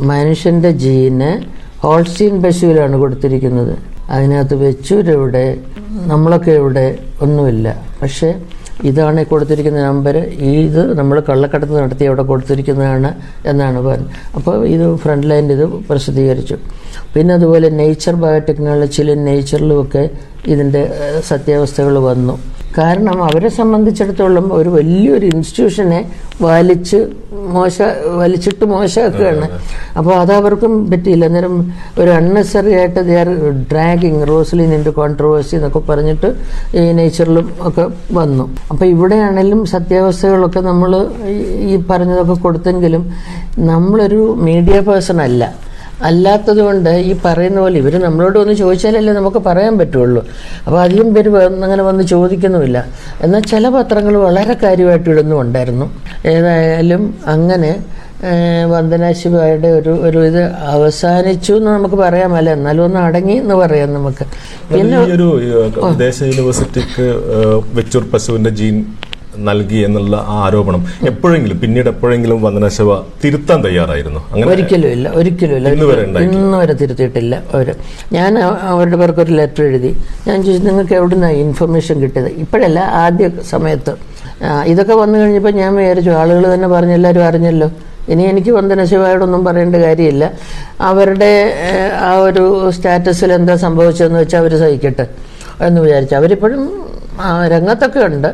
മനുഷ്യന്റെ ജീന് ഹോൾസ്റ്റീൻ പശുവിലാണ് കൊടുത്തിരിക്കുന്നത്. അതിനകത്ത് വെച്ചൂരെവിടെ നമ്മളൊക്കെ ഇവിടെ ഒന്നുമില്ല. പക്ഷേ ഇതാണ് കൊടുത്തിരിക്കുന്ന നമ്പർ ഇത് നമ്മൾ കള്ളക്കടത്ത് നടത്തി അവിടെ കൊടുത്തിരിക്കുന്നതാണ് എന്നാണ് പറഞ്ഞത്. അപ്പോൾ ഇത് ഫ്രണ്ട് ലൈൻ ഇത് പ്രസിദ്ധീകരിച്ചു. പിന്നെ അതുപോലെ നേച്ചർ ബയോടെക്നോളജിയിലും നേച്ചറിലുമൊക്കെ ഇതിന്റെ സത്യാവസ്ഥകൾ വന്നു. കാരണം അവരെ സംബന്ധിച്ചിടത്തോളം ഒരു വലിയൊരു ഇൻസ്റ്റിറ്റ്യൂഷനെ വലിച്ച് മോശ വലിച്ചിട്ട് മോശമാക്കുകയാണ്. അപ്പോൾ അതവർക്കും പറ്റിയില്ല. അന്നേരം ഒരു അൺനെസറി ആയിട്ട് they are dragging Roslin into controversy എന്നൊക്കെ പറഞ്ഞിട്ട് ഈ നേച്ചറിലും ഒക്കെ വന്നു. അപ്പോൾ ഇവിടെയാണെങ്കിലും സത്യാവസ്ഥകളൊക്കെ നമ്മൾ ഈ പറഞ്ഞതൊക്കെ കൊടുത്തെങ്കിലും നമ്മളൊരു മീഡിയ പേഴ്സൺ അല്ല. അല്ലാത്തത് കൊണ്ട് ഈ പറയുന്ന പോലെ ഇവർ നമ്മളോട് വന്ന് ചോദിച്ചാലല്ലേ നമുക്ക് പറയാൻ പറ്റുള്ളൂ. അപ്പോൾ അധികം പേര് അങ്ങനെ വന്ന് ചോദിക്കുന്നുമില്ല. എന്നാൽ ചില പത്രങ്ങൾ വളരെ കാര്യമായിട്ട് ഇടുന്നുണ്ടായിരുന്നു ഏതായാലും അങ്ങനെ വന്ദനാശിപായുടെ ഒരു ഒരു ഇത് അവസാനിച്ചു എന്ന് നമുക്ക് പറയാമല്ല? എന്നാലും ഒന്ന് അടങ്ങി എന്ന് പറയാം നമുക്ക്. പിന്നെ ഒരു വിദേശ യൂണിവേഴ്സിറ്റിക്ക് വെച്ചൂർ പശുവിന്റെ ജീൻ നൽകി എന്നുള്ള ആ ആരോപണം എപ്പോഴെങ്കിലും പിന്നീട് എപ്പോഴെങ്കിലും വന്ദനശവ തിരുത്താൻ തയ്യാറായിരുന്നു? അങ്ങനെ ഒരിക്കലും ഇല്ല ഒരിക്കലും ഇല്ല. ഇന്ന് വരെ തിരുത്തിയിട്ടില്ല അവർ ഞാൻ അവരുടെ പേർക്ക് ഒരു ലെറ്റർ എഴുതി. ഞാൻ ചോദിച്ചു നിങ്ങൾക്ക് എവിടുന്നാണ് ഇൻഫർമേഷൻ കിട്ടിയത്? ഇപ്പോഴല്ല ആദ്യ സമയത്ത്. ഇതൊക്കെ വന്നു കഴിഞ്ഞപ്പോൾ ഞാൻ വിചാരിച്ചു ആളുകൾ തന്നെ പറഞ്ഞു എല്ലാവരും അറിഞ്ഞല്ലോ. ഇനി എനിക്ക് വന്ദനശിവായോടൊന്നും പറയേണ്ട കാര്യമില്ല. അവരുടെ ആ ഒരു സ്റ്റാറ്റസിൽ എന്താ സംഭവിച്ചതെന്ന് വെച്ചാൽ അവർ സഹിക്കട്ടെ എന്ന് വിചാരിച്ചു. അവരിപ്പോഴും രംഗത്തൊക്കെ ഉണ്ട്.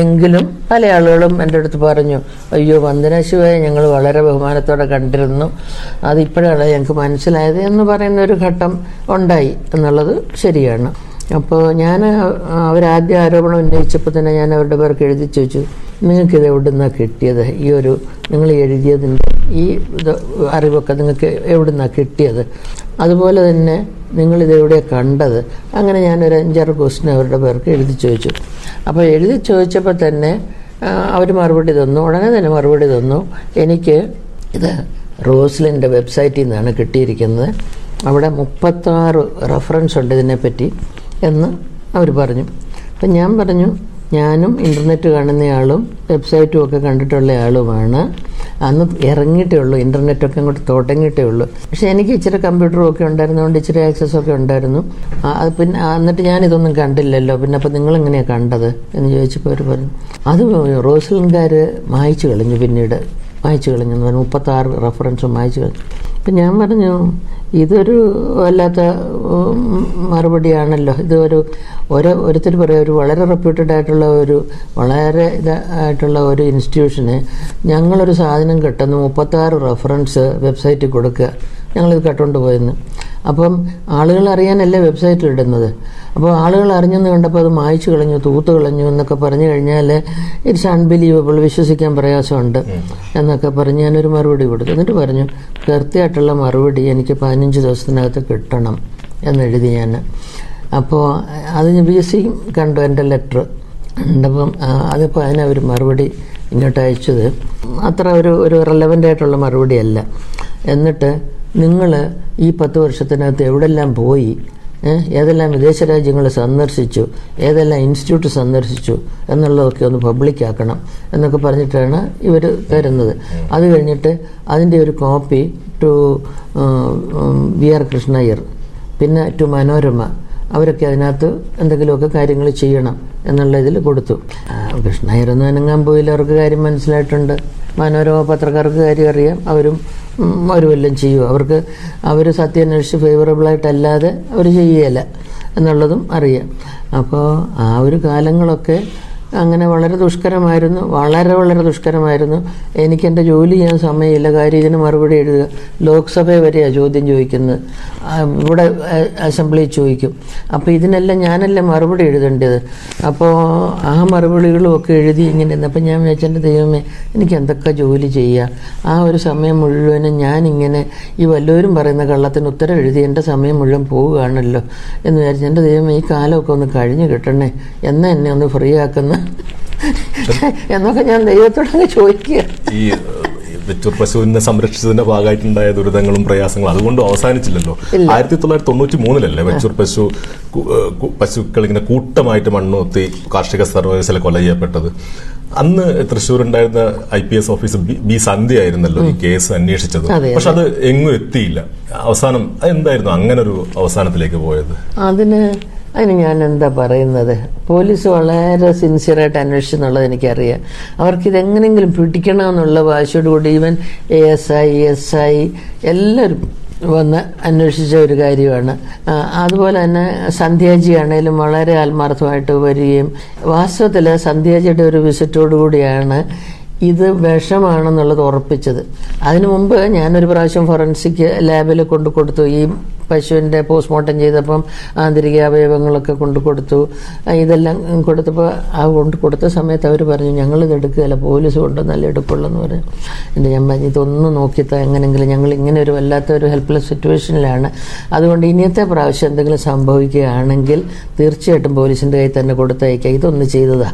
എങ്കിലും പല ആളുകളും എന്റെ അടുത്ത് പറഞ്ഞു അയ്യോ വന്ദന ശിവയെ ഞങ്ങൾ വളരെ ബഹുമാനത്തോടെ കണ്ടിരുന്നു. അതിപ്പോഴാണ് ഞങ്ങൾക്ക് മനസ്സിലായത് എന്ന് പറയുന്ന ഒരു ഘട്ടം ഉണ്ടായി എന്നുള്ളത് ശരിയാണ്. അപ്പോൾ ഞാൻ അവരാദ്യ ആരോപണം ഉന്നയിച്ചപ്പോൾ തന്നെ ഞാൻ അവരുടെ പേർക്ക് എഴുതി ചോദിച്ചു നിങ്ങൾക്കിത് എവിടെ നിന്നാണ് കിട്ടിയത്? ഈ ഒരു നിങ്ങൾ എഴുതിയതിന്റെ ഈ ഇത് അറിവൊക്കെ നിങ്ങൾക്ക് എവിടെ നിന്നാണ് കിട്ടിയത്? അതുപോലെ തന്നെ നിങ്ങൾ ഇതെവിടെ കണ്ടത്. അങ്ങനെ ഞാനൊരു അഞ്ചാറ് ക്വസ്റ്റിന് അവരുടെ പേർക്ക് എഴുതി ചോദിച്ചു. അപ്പോൾ എഴുതി ചോദിച്ചപ്പോൾ തന്നെ അവർ മറുപടി തന്നു. ഉടനെ തന്നെ മറുപടി തന്നു. എനിക്ക് ഇത് റോസ്ലിന്റെ വെബ്സൈറ്റിൽ നിന്നാണ് കിട്ടിയിരിക്കുന്നത്. അവിടെ മുപ്പത്താറ് റെഫറൻസ് ഉണ്ട് ഇതിനെപ്പറ്റി എന്ന് അവർ പറഞ്ഞു. അപ്പം ഞാൻ പറഞ്ഞു ഞാനും ഇന്റർനെറ്റ് കാണുന്നയാളും വെബ്സൈറ്റും ഒക്കെ കണ്ടിട്ടുള്ള ആളുമാണ് അന്ന് ഇറങ്ങിയിട്ടേ ഉള്ളൂ ഇന്റർനെറ്റൊക്കെ അങ്ങോട്ട് തുടങ്ങിയിട്ടേ ഉള്ളൂ. പക്ഷേ എനിക്ക് ഇച്ചിരി കമ്പ്യൂട്ടറും ഒക്കെ ഉണ്ടായിരുന്നതുകൊണ്ട് ഇച്ചിരി ആക്സസ് ഒക്കെ ഉണ്ടായിരുന്നു. അത് പിന്നെ എന്നിട്ട് ഞാനിതൊന്നും കണ്ടില്ലല്ലോ. പിന്നെ അപ്പം നിങ്ങളെങ്ങനെയാണ് കണ്ടത് എന്ന് ചോദിച്ചപ്പോൾ അവർ പറഞ്ഞു അത് റോസ്ലിൻകാർ മായച്ചു കളഞ്ഞു പിന്നീട്. മായച്ചു കളഞ്ഞു എന്ന് പറഞ്ഞു. മുപ്പത്താറ് റെഫറൻസും മായച്ചു കളഞ്ഞു. അപ്പം ഞാൻ പറഞ്ഞു ഇതൊരു വല്ലാത്ത മറുപടിയാണല്ലോ. ഇതൊരു ഒരു ഒരുത്തർ പറയാം ഒരു വളരെ റെപ്യൂട്ടഡ് ആയിട്ടുള്ള ഒരു വളരെ ഇതായിട്ടുള്ള ഒരു ഇൻസ്റ്റിറ്റ്യൂഷന് ഞങ്ങളൊരു സാധനം കിട്ടുന്നു. മുപ്പത്താറ് റെഫറൻസ് വെബ്സൈറ്റിൽ കൊടുക്കുക. ഞങ്ങളിത് കേട്ടോണ്ട് പോയെന്ന്. അപ്പം ആളുകൾ അറിയാനല്ലേ വെബ്സൈറ്റിൽ ഇടുന്നത്? അപ്പോൾ ആളുകൾ അറിഞ്ഞെന്ന് കണ്ടപ്പോൾ അത് മായ്ച്ചു കളഞ്ഞു തൂത്ത് കളഞ്ഞു എന്നൊക്കെ പറഞ്ഞു കഴിഞ്ഞാൽ ഇറ്റ്സ് അൺബിലീവബിൾ വിശ്വസിക്കാൻ പ്രയാസമുണ്ട് എന്നൊക്കെ പറഞ്ഞ് ഞാനൊരു മറുപടി കൊടുത്തു. എന്നിട്ട് പറഞ്ഞു കൃത്യമായിട്ടുള്ള മറുപടി എനിക്ക് പതിനഞ്ച് ദിവസത്തിനകത്ത് കിട്ടണം എന്നെഴുതി ഞാൻ. അപ്പോൾ അത് ബി എസ് സി കണ്ടു എന്റെ ലെറ്റർ. കണ്ടപ്പം അതിപ്പോൾ അതിനവർ മറുപടി ഇങ്ങോട്ട് അയച്ചത്. അത്ര ഒരു ഒരു റെലവന്റ് ആയിട്ടുള്ള മറുപടിയല്ല. എന്നിട്ട് നിങ്ങൾ ഈ പത്ത് വർഷത്തിനകത്ത് എവിടെല്ലാം പോയി ഏതെല്ലാം വിദേശ രാജ്യങ്ങൾ സന്ദർശിച്ചു ഏതെല്ലാം ഇൻസ്റ്റിറ്റ്യൂട്ട് സന്ദർശിച്ചു എന്നുള്ളതൊക്കെ ഒന്ന് പബ്ലിക്കാക്കണം എന്നൊക്കെ പറഞ്ഞിട്ടാണ് ഇവർ തരുന്നത് അത് കഴിഞ്ഞിട്ട് അതിന്റെ ഒരു copy to V R Krishna Iyer പിന്നെ ടു മനോരമ അവരൊക്കെ അതിനകത്ത് എന്തെങ്കിലുമൊക്കെ കാര്യങ്ങൾ ചെയ്യണം എന്നുള്ള ഇതിൽ കൊടുത്തു. കൃഷ്ണയ്യർ ഒന്നും അനങ്ങാൻ പോയില്ല അവർക്ക് കാര്യം മനസ്സിലായിട്ടുണ്ട്. മനോരമ പത്രക്കാർക്ക് കാര്യം അറിയാം അവരും ഉം, വല്ലതും അവർക്ക് അവർ സത്യം അന്വേഷിച്ച് ഫേവറബിളായിട്ടല്ലാതെ അവർ ചെയ്യുകയില്ല എന്നുള്ളതും അറിയാം. അപ്പോൾ ആ ഒരു കാലങ്ങളൊക്കെ അങ്ങനെ വളരെ ദുഷ്കരമായിരുന്നു വളരെ വളരെ ദുഷ്കരമായിരുന്നു. എനിക്ക് എന്റെ ജോലി ചെയ്യാൻ സമയമില്ല കാര്യം ഇതിന് മറുപടി എഴുതുക. ലോക്സഭ വരെയാണ് ചോദ്യം ചോദിക്കുന്നത്. ഇവിടെ അസംബ്ലി ചോദിക്കും. അപ്പോൾ ഇതിനെല്ലാം ഞാനല്ലേ മറുപടി എഴുതേണ്ടത്? അപ്പോൾ ആ മറുപടികളും ഒക്കെ എഴുതി ഇങ്ങനെ അപ്പം ഞാൻ വിചാരിച്ചെന്റെ ദൈവമേ എനിക്ക് എന്തൊക്കെ ജോലി ചെയ്യുക ആ ഒരു സമയം മുഴുവനും ഞാനിങ്ങനെ ഈ വല്ലവരും പറയുന്ന കള്ളത്തിന് ഉത്തരം എഴുതി എന്റെ സമയം മുഴുവൻ പോവുകയാണല്ലോ എന്ന് വിചാരിച്ചു എന്റെ ദൈവമേ ഈ കാലമൊക്കെ ഒന്ന് കഴിഞ്ഞ് കിട്ടണേ. എന്നെ എന്നെ ഒന്ന് ഫ്രീ ആക്കുന്ന എന്നൊക്കെ ഞാൻ ദൈവത്തോടൊക്കെ ചോദിക്കുക. ഈ വെറ്റൂർ പശുവിനെ സംരക്ഷിച്ചതിന്റെ ഭാഗമായിട്ടുണ്ടായ ദുരിതങ്ങളും പ്രയാസങ്ങളും അതുകൊണ്ടും അവസാനിച്ചില്ലല്ലോ. ആയിരത്തി തൊള്ളായിരത്തി തൊണ്ണൂറ്റി മൂന്നിലല്ലേ വെച്ചൂർ പശു പശുക്കൾ ഇങ്ങനെ കൂട്ടമായിട്ട് മണ്ണുത്തി കാർഷിക സർവകലാശാല കൊല ചെയ്യപ്പെട്ടത്. അന്ന് തൃശ്ശൂർ ഉണ്ടായിരുന്ന I P S officer B- B Sandhya ആയിരുന്നല്ലോ ഈ കേസ് അന്വേഷിച്ചത്. പക്ഷെ അത്. എങ്ങും എത്തിയില്ല. അവസാനം എന്തായിരുന്നു അങ്ങനെ ഒരു അവസാനത്തിലേക്ക് പോയത്? അതിന് അതിന് ഞാൻ എന്താ പറയുന്നത്? പോലീസ് വളരെ സിൻസിയറായിട്ട് അന്വേഷിച്ചു എന്നുള്ളത് എനിക്കറിയാം. അവർക്ക് എന്നുള്ള പിടിക്കണമെന്നുള്ള വാശിയോടുകൂടി even A S I S I എല്ലാവരും വന്ന് അന്വേഷിച്ച ഒരു കാര്യമാണ്. അതുപോലെ തന്നെ സന്ധ്യാജി ആണേലും വളരെ ആത്മാർത്ഥമായിട്ട് വരികയും വാസ്തവത്തിൽ സന്ധ്യാജിയുടെ ഒരു വിസിറ്റോടു കൂടിയാണ് ഇത് വിഷമാണെന്നുള്ളത് ഉറപ്പിച്ചത്. അതിനു മുമ്പ് ഞാനൊരു പ്രാവശ്യം ഫോറൻസിക് ലാബിൽ കൊണ്ടു കൊടുത്തു ഈ പശുവിന്റെ പോസ്റ്റ്മോർട്ടം ചെയ്തപ്പം ആന്തരിക അവയവങ്ങളൊക്കെ കൊണ്ടു കൊടുത്തു. ഇതെല്ലാം കൊടുത്തപ്പോൾ ആ കൊണ്ട് കൊടുത്ത സമയത്ത് അവർ പറഞ്ഞു ഞങ്ങളിത് എടുക്കുകയല്ല പോലീസ് കൊണ്ട് നല്ല എടുക്കുള്ളൂ പറഞ്ഞു. എന്റെ ഞാൻ പറഞ്ഞു ഇതൊന്നും നോക്കിത്താ എങ്ങനെങ്കിലും ഞങ്ങൾ ഇങ്ങനെ ഒരു വല്ലാത്ത ഒരു ഹെൽപ്ലെസ് സിറ്റുവേഷനിലാണ് അതുകൊണ്ട് ഇനിയത്തെ പ്രാവശ്യം എന്തെങ്കിലും സംഭവിക്കുകയാണെങ്കിൽ തീർച്ചയായിട്ടും പോലീസിന്റെ കയ്യിൽ തന്നെ കൊടുത്തയക്കുക ഇതൊന്ന് ചെയ്തതാ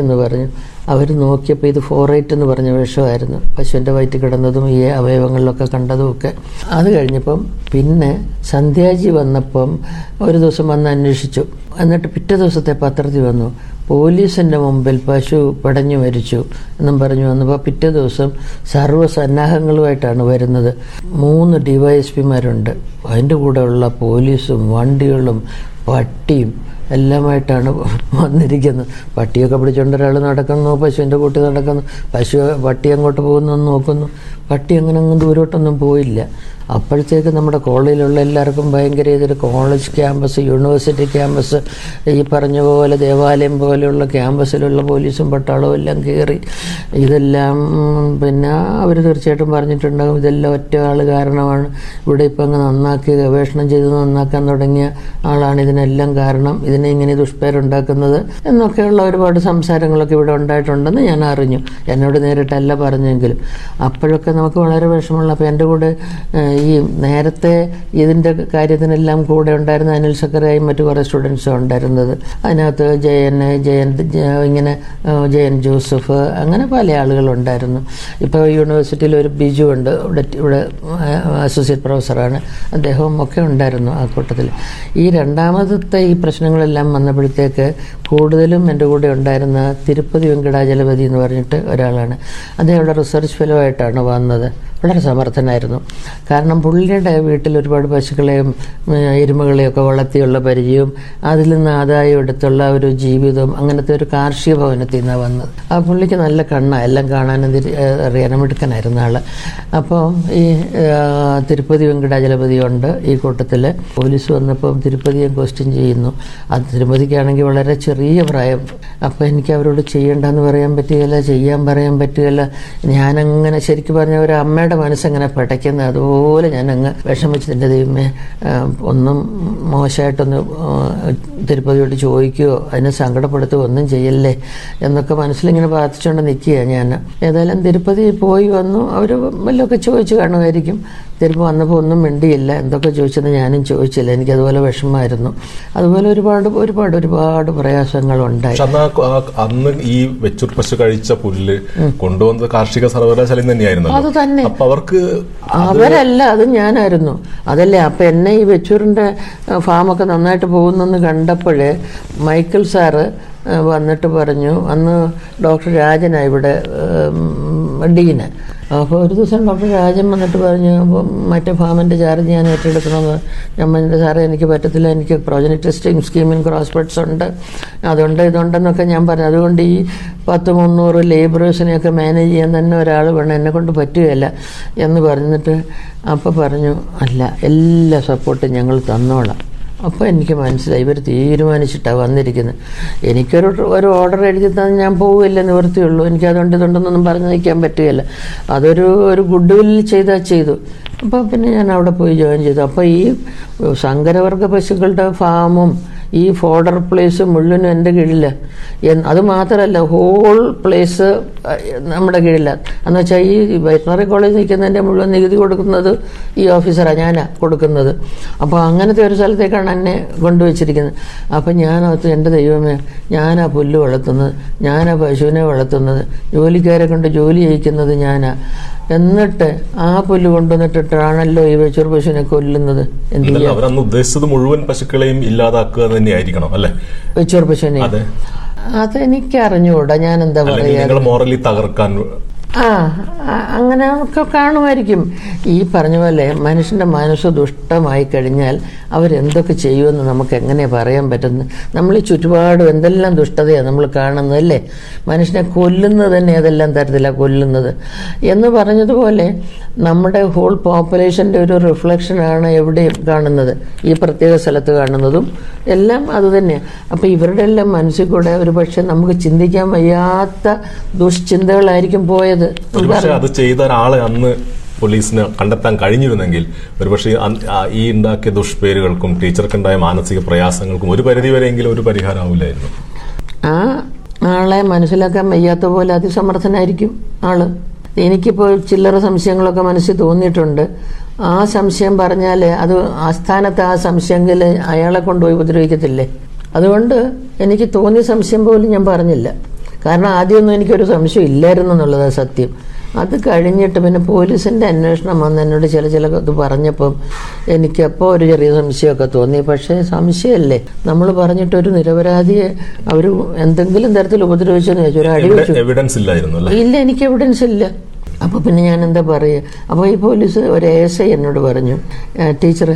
എന്ന് പറഞ്ഞു. അവർ നോക്കിയപ്പോൾ ഇത് ഫോറേറ്റ് എന്ന് പറഞ്ഞ വിഷമായിരുന്നു. പശുവിന്റെ വയറ്റിൽ കിടന്നതും ഈ അവയവങ്ങളിലൊക്കെ കണ്ടതും ഒക്കെ. അത് കഴിഞ്ഞപ്പം പിന്നെ സന്ധ്യാജി വന്നപ്പം ഒരു ദിവസം വന്ന് അന്വേഷിച്ചു. എന്നിട്ട് പിറ്റേ ദിവസത്തെ പത്രത്തിൽ വന്നു. പോലീസിന്റെ മുമ്പിൽ പശു പടഞ്ഞു മരിച്ചു എന്നും പറഞ്ഞു വന്നപ്പോൾ പിറ്റേ ദിവസം സർവസന്നാഹങ്ങളുമായിട്ടാണ് വരുന്നത്. മൂന്ന് ഡിവൈഎസ്പിമാരുണ്ട്. അതിന്റെ കൂടെയുള്ള പോലീസും വണ്ടികളും പട്ടിയും എല്ലാമായിട്ടാണ് വന്നിരിക്കുന്നത്. പട്ടിയൊക്കെ പിടിച്ചുകൊണ്ട് ഒരാൾ നടക്കുന്നു പശുവിന്റെ കൂട്ടി നടക്കുന്നു പശു പട്ടി അങ്ങോട്ട് പോകുന്നു നോക്കുന്നു. പട്ടി അങ്ങനെ അങ്ങ് ദൂരോട്ടൊന്നും പോയില്ല. അപ്പോഴത്തേക്ക് നമ്മുടെ കോളേജിലുള്ള എല്ലാവർക്കും ഭയങ്കര ഇതൊരു കോളേജ് ക്യാമ്പസ് യൂണിവേഴ്സിറ്റി ക്യാമ്പസ് ഈ പറഞ്ഞ പോലെ ദേവാലയം പോലെയുള്ള ക്യാമ്പസിലുള്ള പോലീസും പട്ടാളവും എല്ലാം കയറി ഇതെല്ലാം പിന്നെ അവർ തീർച്ചയായിട്ടും പറഞ്ഞിട്ടുണ്ടാകും ഇതെല്ലാം ഒറ്റ ആൾ കാരണമാണ്. ഇവിടെ ഇപ്പം അങ്ങ് നന്നാക്കി ഗവേഷണം ചെയ്ത് നന്നാക്കാൻ തുടങ്ങിയ ആളാണ് ഇതിനെല്ലാം കാരണം. ഇതിനെ ഇങ്ങനെ ദുഷ്പേരുണ്ടാക്കുന്നത് എന്നൊക്കെയുള്ള ഒരുപാട് സംസാരങ്ങളൊക്കെ ഇവിടെ ഉണ്ടായിട്ടുണ്ടെന്ന് ഞാൻ അറിഞ്ഞു. എന്നോട് നേരിട്ടല്ല പറഞ്ഞെങ്കിലും. അപ്പോഴൊക്കെ നമുക്ക് വളരെ വിഷമമുള്ള അപ്പോൾ എന്റെ കൂടെ ഈ നേരത്തെ ഇതിന്റെ കാര്യത്തിനെല്ലാം കൂടെ ഉണ്ടായിരുന്ന അനിൽ സക്കറായും മറ്റു കുറേ സ്റ്റുഡൻസും ഉണ്ടായിരുന്നത്. അതിനകത്ത് ജയൻ ജയൻ ഇങ്ങനെ ജയൻ ജോസഫ് അങ്ങനെ പല ആളുകളുണ്ടായിരുന്നു ഇപ്പോൾ യൂണിവേഴ്സിറ്റിയിൽ ഒരു ബിജു ഉണ്ട് ഇവിടെ ഇവിടെ അസോസിയേറ്റ് പ്രൊഫസറാണ് അദ്ദേഹവും ഒക്കെ ഉണ്ടായിരുന്നു ആ കൂട്ടത്തിൽ. ഈ രണ്ടാമത്തെ ഈ പ്രശ്നങ്ങളെല്ലാം വന്നപ്പോഴത്തേക്ക് കൂടുതലും എന്റെ കൂടെ ഉണ്ടായിരുന്ന തിരുപ്പതി വെങ്കടാചലപതി എന്ന് പറഞ്ഞിട്ട് ഒരാളാണ്. അദ്ദേഹം ഇവിടെ റിസർച്ച് ഫെലോ ആയിട്ടാണ് വന്നത്. വളരെ സമർത്ഥനായിരുന്നു. കാരണം പുള്ളിയുടെ വീട്ടിൽ ഒരുപാട് പശുക്കളെയും എരുമകളെയും ഒക്കെ വളർത്തിയുള്ള പരിചയവും അതിൽ നിന്ന് ആദായം എടുത്തുള്ള ഒരു ജീവിതവും അങ്ങനത്തെ ഒരു കാർഷിക ഭവനത്തിൽ നിന്നാണ് വന്നത്. ആ പുള്ളിക്ക് നല്ല കണ്ണ എല്ലാം കാണാനും അറിയാനും എടുക്കാനായിരുന്ന ആൾ. അപ്പോൾ ഈ തിരുപ്പതി വെങ്കടാചലപതി ഉണ്ട് ഈ കൂട്ടത്തിൽ പോലീസ് വന്നപ്പോൾ തിരുപ്പതിയെ ക്വസ്റ്റ്യൻ ചെയ്യുന്നു. അത് തിരുപ്പതിക്കാണെങ്കിൽ വളരെ ചെറിയ പ്രായം. അപ്പോൾ എനിക്ക് അവരോട് ചെയ്യേണ്ടെന്ന് പറയാൻ പറ്റുകയില്ല ചെയ്യാൻ പറയാൻ പറ്റുകയില്ല. ഞാനങ്ങനെ ശരിക്കും പറഞ്ഞ ഒരു അമ്മയുടെ മനസ്സെങ്ങനെ പടയ്ക്കുന്നത്? അതുപോലെ ഞാൻ അങ്ങ് വിഷമിച്ചതിന്റെ ദൈവമേ ഒന്നും മോശമായിട്ടൊന്ന് തിരുപ്പതിയോട്ട് തിരുപ്പതിയോട് ചോദിക്കുകയോ അതിനെ സങ്കടപ്പെടുത്തുകയോ ഒന്നും ചെയ്യല്ലേ എന്നൊക്കെ മനസ്സിലിങ്ങനെ പ്രാർത്ഥിച്ചുകൊണ്ട് നിൽക്കുക ഞാൻ. ഏതായാലും തിരുപ്പതി പോയി വന്നു. അവർ വല്ലതൊക്കെ ചോദിച്ചു കാണുമായിരിക്കും. തിരുപ്പ വന്നപ്പോൾ ഒന്നും മിണ്ടിയില്ല. എന്തൊക്കെ ചോദിച്ചെന്ന് ഞാനും ചോദിച്ചില്ല. എനിക്ക് അതുപോലെ വിഷമമായിരുന്നു. അതുപോലെ ഒരുപാട് ഒരുപാട് ഒരുപാട് പ്രയാസങ്ങളുണ്ടായി. ഉണ്ടായി അന്ന് ഈ വെച്ചൂർ പശു കഴിച്ച പുല്ല് കൊണ്ടുവന്ന കാർഷിക സർവകലാശാലയിൽ അത് തന്നെ. അവർക്ക് അവരല്ല അത് ഞാനായിരുന്നു. അതല്ലേ അപ്പൊ എന്നെ ഈ വെച്ചൂരിന്റെ ഫാമൊക്കെ നന്നായിട്ട് പോകുന്നെന്ന് കണ്ടപ്പോഴേ മൈക്കിൾ സാറ് വന്നിട്ട് പറഞ്ഞു അന്ന് ഡോക്ടർ രാജനാണ് ഇവിടെ ഡീന്. അപ്പോൾ ഒരു ദിവസം ഡോക്ടർ രാജൻ വന്നിട്ട് പറഞ്ഞു "അപ്പം മറ്റേ ഫാമിന്റെ ചാർജ് ഞാൻ ഏറ്റെടുക്കണമെന്ന്. ഞാൻ പറഞ്ഞിട്ട് സാറേ എനിക്ക് പറ്റത്തില്ല. എനിക്ക് പ്രോജക്റ്റ് ടെസ്റ്റിംഗ് സ്കീമിൻ ക്രോസ് ബെഡ്സ് ഉണ്ട്. അതുണ്ട് ഇതുണ്ടെന്നൊക്കെ ഞാൻ പറഞ്ഞു. അതുകൊണ്ട് ഈ പത്ത് മുന്നൂറ് ലേബറേഴ്സിനെയൊക്കെ മാനേജ് ചെയ്യാൻ തന്നെ ഒരാൾ വേണം. എന്നെ കൊണ്ട് പറ്റുകയില്ല. എന്ന് പറഞ്ഞിട്ട് അപ്പോൾ പറഞ്ഞു അല്ല എല്ലാ സപ്പോർട്ടും ഞങ്ങൾ തന്നോളാം. അപ്പോൾ എനിക്ക് മനസ്സിലായി. ഇവർ തീരുമാനിച്ചിട്ടാണ് വന്നിരിക്കുന്നത് എനിക്കൊരു ഒരു ഓർഡർ എഴുതി തന്നെ ഞാൻ പോവില്ല നിവൃത്തിയുള്ളൂ എനിക്ക് അതുകൊണ്ട് ഇതുണ്ടെന്നൊന്നും പറഞ്ഞു നിൽക്കാൻ പറ്റുകയില്ല. അതൊരു ഒരു ഗുഡ് വില്ലിൽ ചെയ്താൽ ചെയ്തു. അപ്പോൾ പിന്നെ ഞാൻ അവിടെ പോയി ജോയിൻ ചെയ്തു. അപ്പോൾ ഈ സങ്കരവർഗ പശുക്കളുടെ ഫാമും ഈ ഫോർഡർ പ്ലേസ് മുഴുവനും എന്റെ കീഴില്ല. അത് മാത്രമല്ല ഹോൾ പ്ലേസ് നമ്മുടെ കീഴില്ല. എന്ന് വെച്ചാൽ ഈ വെറ്റിനറി കോളേജ് നിൽക്കുന്നതിന്റെ മുഴുവൻ നികുതി കൊടുക്കുന്നത് ഈ ഓഫീസറാണ് ഞാനാ കൊടുക്കുന്നത്. അപ്പോൾ അങ്ങനത്തെ ഒരു സ്ഥലത്തേക്കാണ് എന്നെ കൊണ്ടുവച്ചിരിക്കുന്നത്. അപ്പം ഞാനകത്ത് എന്റെ ദൈവമേ ഞാനാ പുല്ല് വളർത്തുന്നത് ഞാനാ പശുവിനെ വളർത്തുന്നത് ജോലിക്കാരെ കൊണ്ട് ജോലി ചെയ്യിക്കുന്നത് ഞാനാ. എന്നിട്ട് ആ പുല്ല് കൊണ്ടുവന്നിട്ടിട്ടാണല്ലോ ഈ വെച്ചൂർ പശുവിനെ കൊല്ലുന്നത്. എന്ത് എന്നല്ല ഉദ്ദേശിച്ചത് മുഴുവൻ പശുക്കളെയും ഇല്ലാതാക്കുക തന്നെയായിരിക്കണം അല്ലെ? അതെ. അതെനിക്ക് അറിഞ്ഞുകൂടാ ഞാൻ എന്താ പറയാ? മോറലി തകർക്കാൻ ആ അങ്ങനെ ഒക്കെ കാണുമായിരിക്കും. ഈ പറഞ്ഞ പോലെ മനുഷ്യന്റെ മനസ്സ് ദുഷ്ടമായി കഴിഞ്ഞാൽ അവരെന്തൊക്കെ ചെയ്യുമെന്ന് നമുക്ക് എങ്ങനെ പറയാൻ പറ്റുന്നത് നമ്മൾ ചുറ്റുപാടും എന്തെല്ലാം ദുഷ്ടതയാണ് നമ്മൾ കാണുന്നത് അല്ലേ? മനുഷ്യനെ കൊല്ലുന്നത് തന്നെ ഏതെല്ലാം തരത്തിലാണ് കൊല്ലുന്നത്? എന്ന് പറഞ്ഞതുപോലെ നമ്മുടെ ഹോൾ പോപ്പുലേഷന്റെ ഒരു റിഫ്ലക്ഷനാണ് എവിടെയും കാണുന്നത്. ഈ പ്രത്യേക സ്ഥലത്ത് കാണുന്നതും എല്ലാം അത് അപ്പോൾ അപ്പം ഇവരുടെ എല്ലാം മനസ്സിൽ കൂടെ ഒരു പക്ഷെ നമുക്ക് ചിന്തിക്കാൻ വയ്യാത്ത ദുഷ്ചിന്തകളായിരിക്കും പോയത്. ഒരുപക്ഷെ അത് ചെയ്ത ഒരാളെ അന്ന് പോലീസിന് കണ്ടെത്താൻ കഴിഞ്ഞിരുന്നെങ്കിൽ ഒരുപക്ഷെ ഈ ഉണ്ടാക്കിയ ദുഷ്പേരുകൾക്കും ടീച്ചർക്കുണ്ടായ മാനസിക പ്രയാസങ്ങൾക്കും ഒരു പരിധിവരെയെങ്കിലും ഒരു പരിഹാരമാവില്ലായിരുന്നു. ആ ആളെ മനസ്സിലാക്കാൻ വയ്യാത്ത പോലെ അതിസമർത്ഥനായിരിക്കും ആൾ. എനിക്കിപ്പോൾ ചില്ലറ സംശയങ്ങളൊക്കെ മനസ്സിൽ തോന്നിയിട്ടുണ്ട്. ആ സംശയം പറഞ്ഞാൽ അത് ആസ്ഥാനത്ത് ആ സംശയമെങ്കിൽ അയാളെ കൊണ്ടുപോയി ഉപദ്രവിക്കത്തില്ലേ? അതുകൊണ്ട് എനിക്ക് തോന്നിയ സംശയം പോലും ഞാൻ പറഞ്ഞില്ല. കാരണം ആദ്യമൊന്നും എനിക്കൊരു സംശയം ഇല്ലായിരുന്നു എന്നുള്ളതാണ് സത്യം. അത് കഴിഞ്ഞിട്ട് പിന്നെ പോലീസിന്റെ അന്വേഷണം വന്ന് എന്നോട് ചില ചില ഇത് പറഞ്ഞപ്പം എനിക്കപ്പോൾ ഒരു ചെറിയ സംശയമൊക്കെ തോന്നി. പക്ഷേ സംശയമല്ലേ? നമ്മൾ പറഞ്ഞിട്ട് ഒരു നിരപരാധിയെ അവർ എന്തെങ്കിലും തരത്തിൽ ഉപദ്രവിച്ചെന്ന് ചോദിച്ചു. ഒരു അടി വെച്ചു. എവിഡൻസ് ഇല്ലായിരുന്നു ഇല്ല എനിക്ക് എവിഡൻസ് ഇല്ല. അപ്പോൾ പിന്നെ ഞാൻ എന്താ പറയുക അപ്പോൾ ഈ പോലീസ് ഒരു എസ് ഐ എന്നോട് പറഞ്ഞു. ടീച്ചർ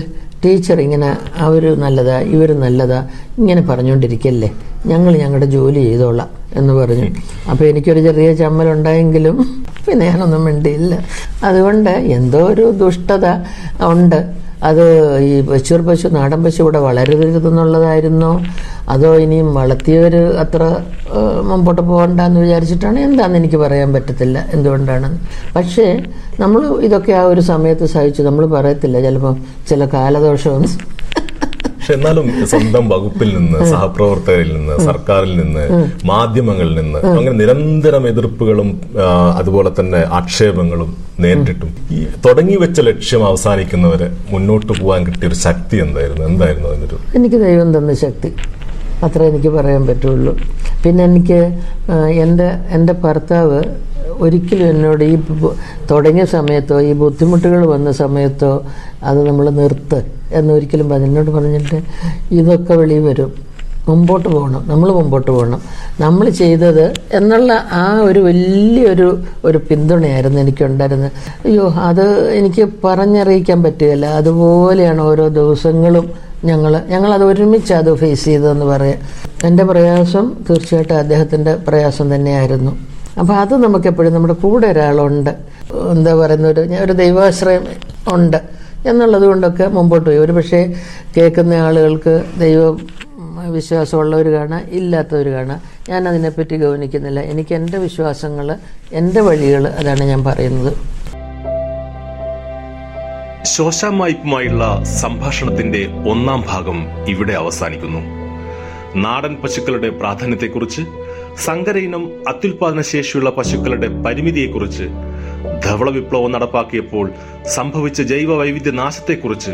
ടീച്ചർ ഇങ്ങനെ അവർ നല്ലതാ ഇവർ നല്ലതാ ഇങ്ങനെ പറഞ്ഞുകൊണ്ടിരിക്കല്ലേ ഞങ്ങൾ ഞങ്ങളുടെ ജോലി ചെയ്തോളാം. എന്ന് പറഞ്ഞു. അപ്പോൾ എനിക്കൊരു ചെറിയ ചമ്മൽ ചമ്മലുണ്ടായെങ്കിലും പിന്നെ ഞാനൊന്നും മിണ്ടിയില്ല. അതുകൊണ്ട് എന്തോ ഒരു ദുഷ്ടത ഉണ്ട്. അത് ഈ പശുർ പശു നാടൻ പശു ഇവിടെ വളരരുതെന്നുള്ളതായിരുന്നോ? അതോ ഇനിയും വളർത്തിയവർ അത്ര മുമ്പോട്ട് പോകണ്ടെന്ന് വിചാരിച്ചിട്ടാണ്? എന്താണെന്ന് എനിക്ക് പറയാൻ പറ്റത്തില്ല. എന്തുകൊണ്ടാണ്? പക്ഷേ നമ്മൾ ഇതൊക്കെ ആ ഒരു സമയത്ത് സഹിച്ചു. നമ്മൾ പറയത്തില്ല. ചിലപ്പം ചില കാലദോഷമൊന്നും പക്ഷെ എന്നാലും സ്വന്തം വകുപ്പിൽ നിന്ന് സഹപ്രവർത്തകരിൽ നിന്ന് സർക്കാരിൽ നിന്ന് മാധ്യമങ്ങളിൽ നിന്ന് അങ്ങനെ നിരന്തരം എതിർപ്പുകളും അതുപോലെ തന്നെ ആക്ഷേപങ്ങളും നേരിട്ടിട്ടും. ഈ തുടങ്ങി വെച്ച ലക്ഷ്യം അവസാനിക്കുന്നവരെ മുന്നോട്ട് പോകാൻ കിട്ടിയ ഒരു ശക്തി എന്തായിരുന്നു? എന്തായിരുന്നു അതിനൊരു എനിക്ക് ദൈവം തന്ന ശക്തി. അത്ര എനിക്ക് പറയാൻ പറ്റുള്ളൂ. പിന്നെ എനിക്ക് എന്റെ എന്റെ ഭർത്താവ് ഒരിക്കലും എന്നോട് ഈ തുടങ്ങിയ സമയത്തോ ഈ ബുദ്ധിമുട്ടുകൾ വന്ന സമയത്തോ അത് നമ്മൾ നിർത്ത്. എന്നൊരിക്കലും എന്നോട് പറഞ്ഞിട്ട് ഇതൊക്കെ വെളിയിൽ വരും. മുമ്പോട്ട് പോകണം. നമ്മൾ മുമ്പോട്ട് പോകണം. നമ്മൾ ചെയ്തത് എന്നുള്ള ആ ഒരു വലിയൊരു ഒരു പിന്തുണയായിരുന്നു എനിക്കുണ്ടായിരുന്നത്. അയ്യോ അത് എനിക്ക് പറഞ്ഞറിയിക്കാൻ പറ്റുകയില്ല. അതുപോലെയാണ് ഓരോ ദിവസങ്ങളും ഞങ്ങൾ ഞങ്ങളത് ഒരുമിച്ച് അത് ഫേസ് ചെയ്തതെന്ന് പറയാം. എന്റെ പ്രയാസം തീർച്ചയായിട്ടും അദ്ദേഹത്തിന്റെ പ്രയാസം തന്നെയായിരുന്നു. അപ്പോൾ അത് നമുക്കെപ്പോഴും നമ്മുടെ കൂടെ ഒരാളുണ്ട്. എന്താ പറയുന്ന ഒരു ഒരു ദൈവാശ്രയം ഉണ്ട്. എന്നുള്ളത് കൊണ്ടൊക്കെ മുമ്പോട്ട് പോയി. ഒരു പക്ഷേ കേൾക്കുന്ന ആളുകൾക്ക് ദൈവ വിശ്വാസമുള്ളവർ കാണാം ഇല്ലാത്തവർ കാണാം ഞാൻ അതിനെപ്പറ്റി ഗൗനിക്കുന്നില്ല. എനിക്ക് എന്റെ വിശ്വാസങ്ങൾ എന്റെ വഴികൾ അതാണ് ഞാൻ പറയുന്നത്. ശോശാമായിപ്പുമായുള്ള സംഭാഷണത്തിന്റെ ഒന്നാം ഭാഗം ഇവിടെ അവസാനിക്കുന്നു. നാടൻ പശുക്കളുടെ പ്രാധാന്യത്തെക്കുറിച്ച് സങ്കര ഇനം അത്യുൽപാദന ശേഷിയുള്ള പശുക്കളുടെ പരിമിതിയെക്കുറിച്ച് ധവള വിപ്ലവം നടപ്പാക്കിയപ്പോൾ സംഭവിച്ച ജൈവ വൈവിധ്യ നാശത്തെക്കുറിച്ച്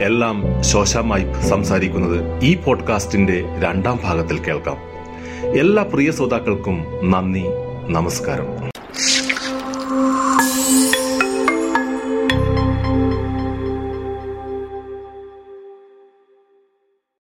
എല്ലാം ശോശാമായി സംസാരിക്കുന്നത് ഈ പോഡ്കാസ്റ്റിന്റെ രണ്ടാം ഭാഗത്തിൽ കേൾക്കാം. എല്ലാ പ്രിയ ശ്രോതാക്കൾക്കും നന്ദി നമസ്കാരം.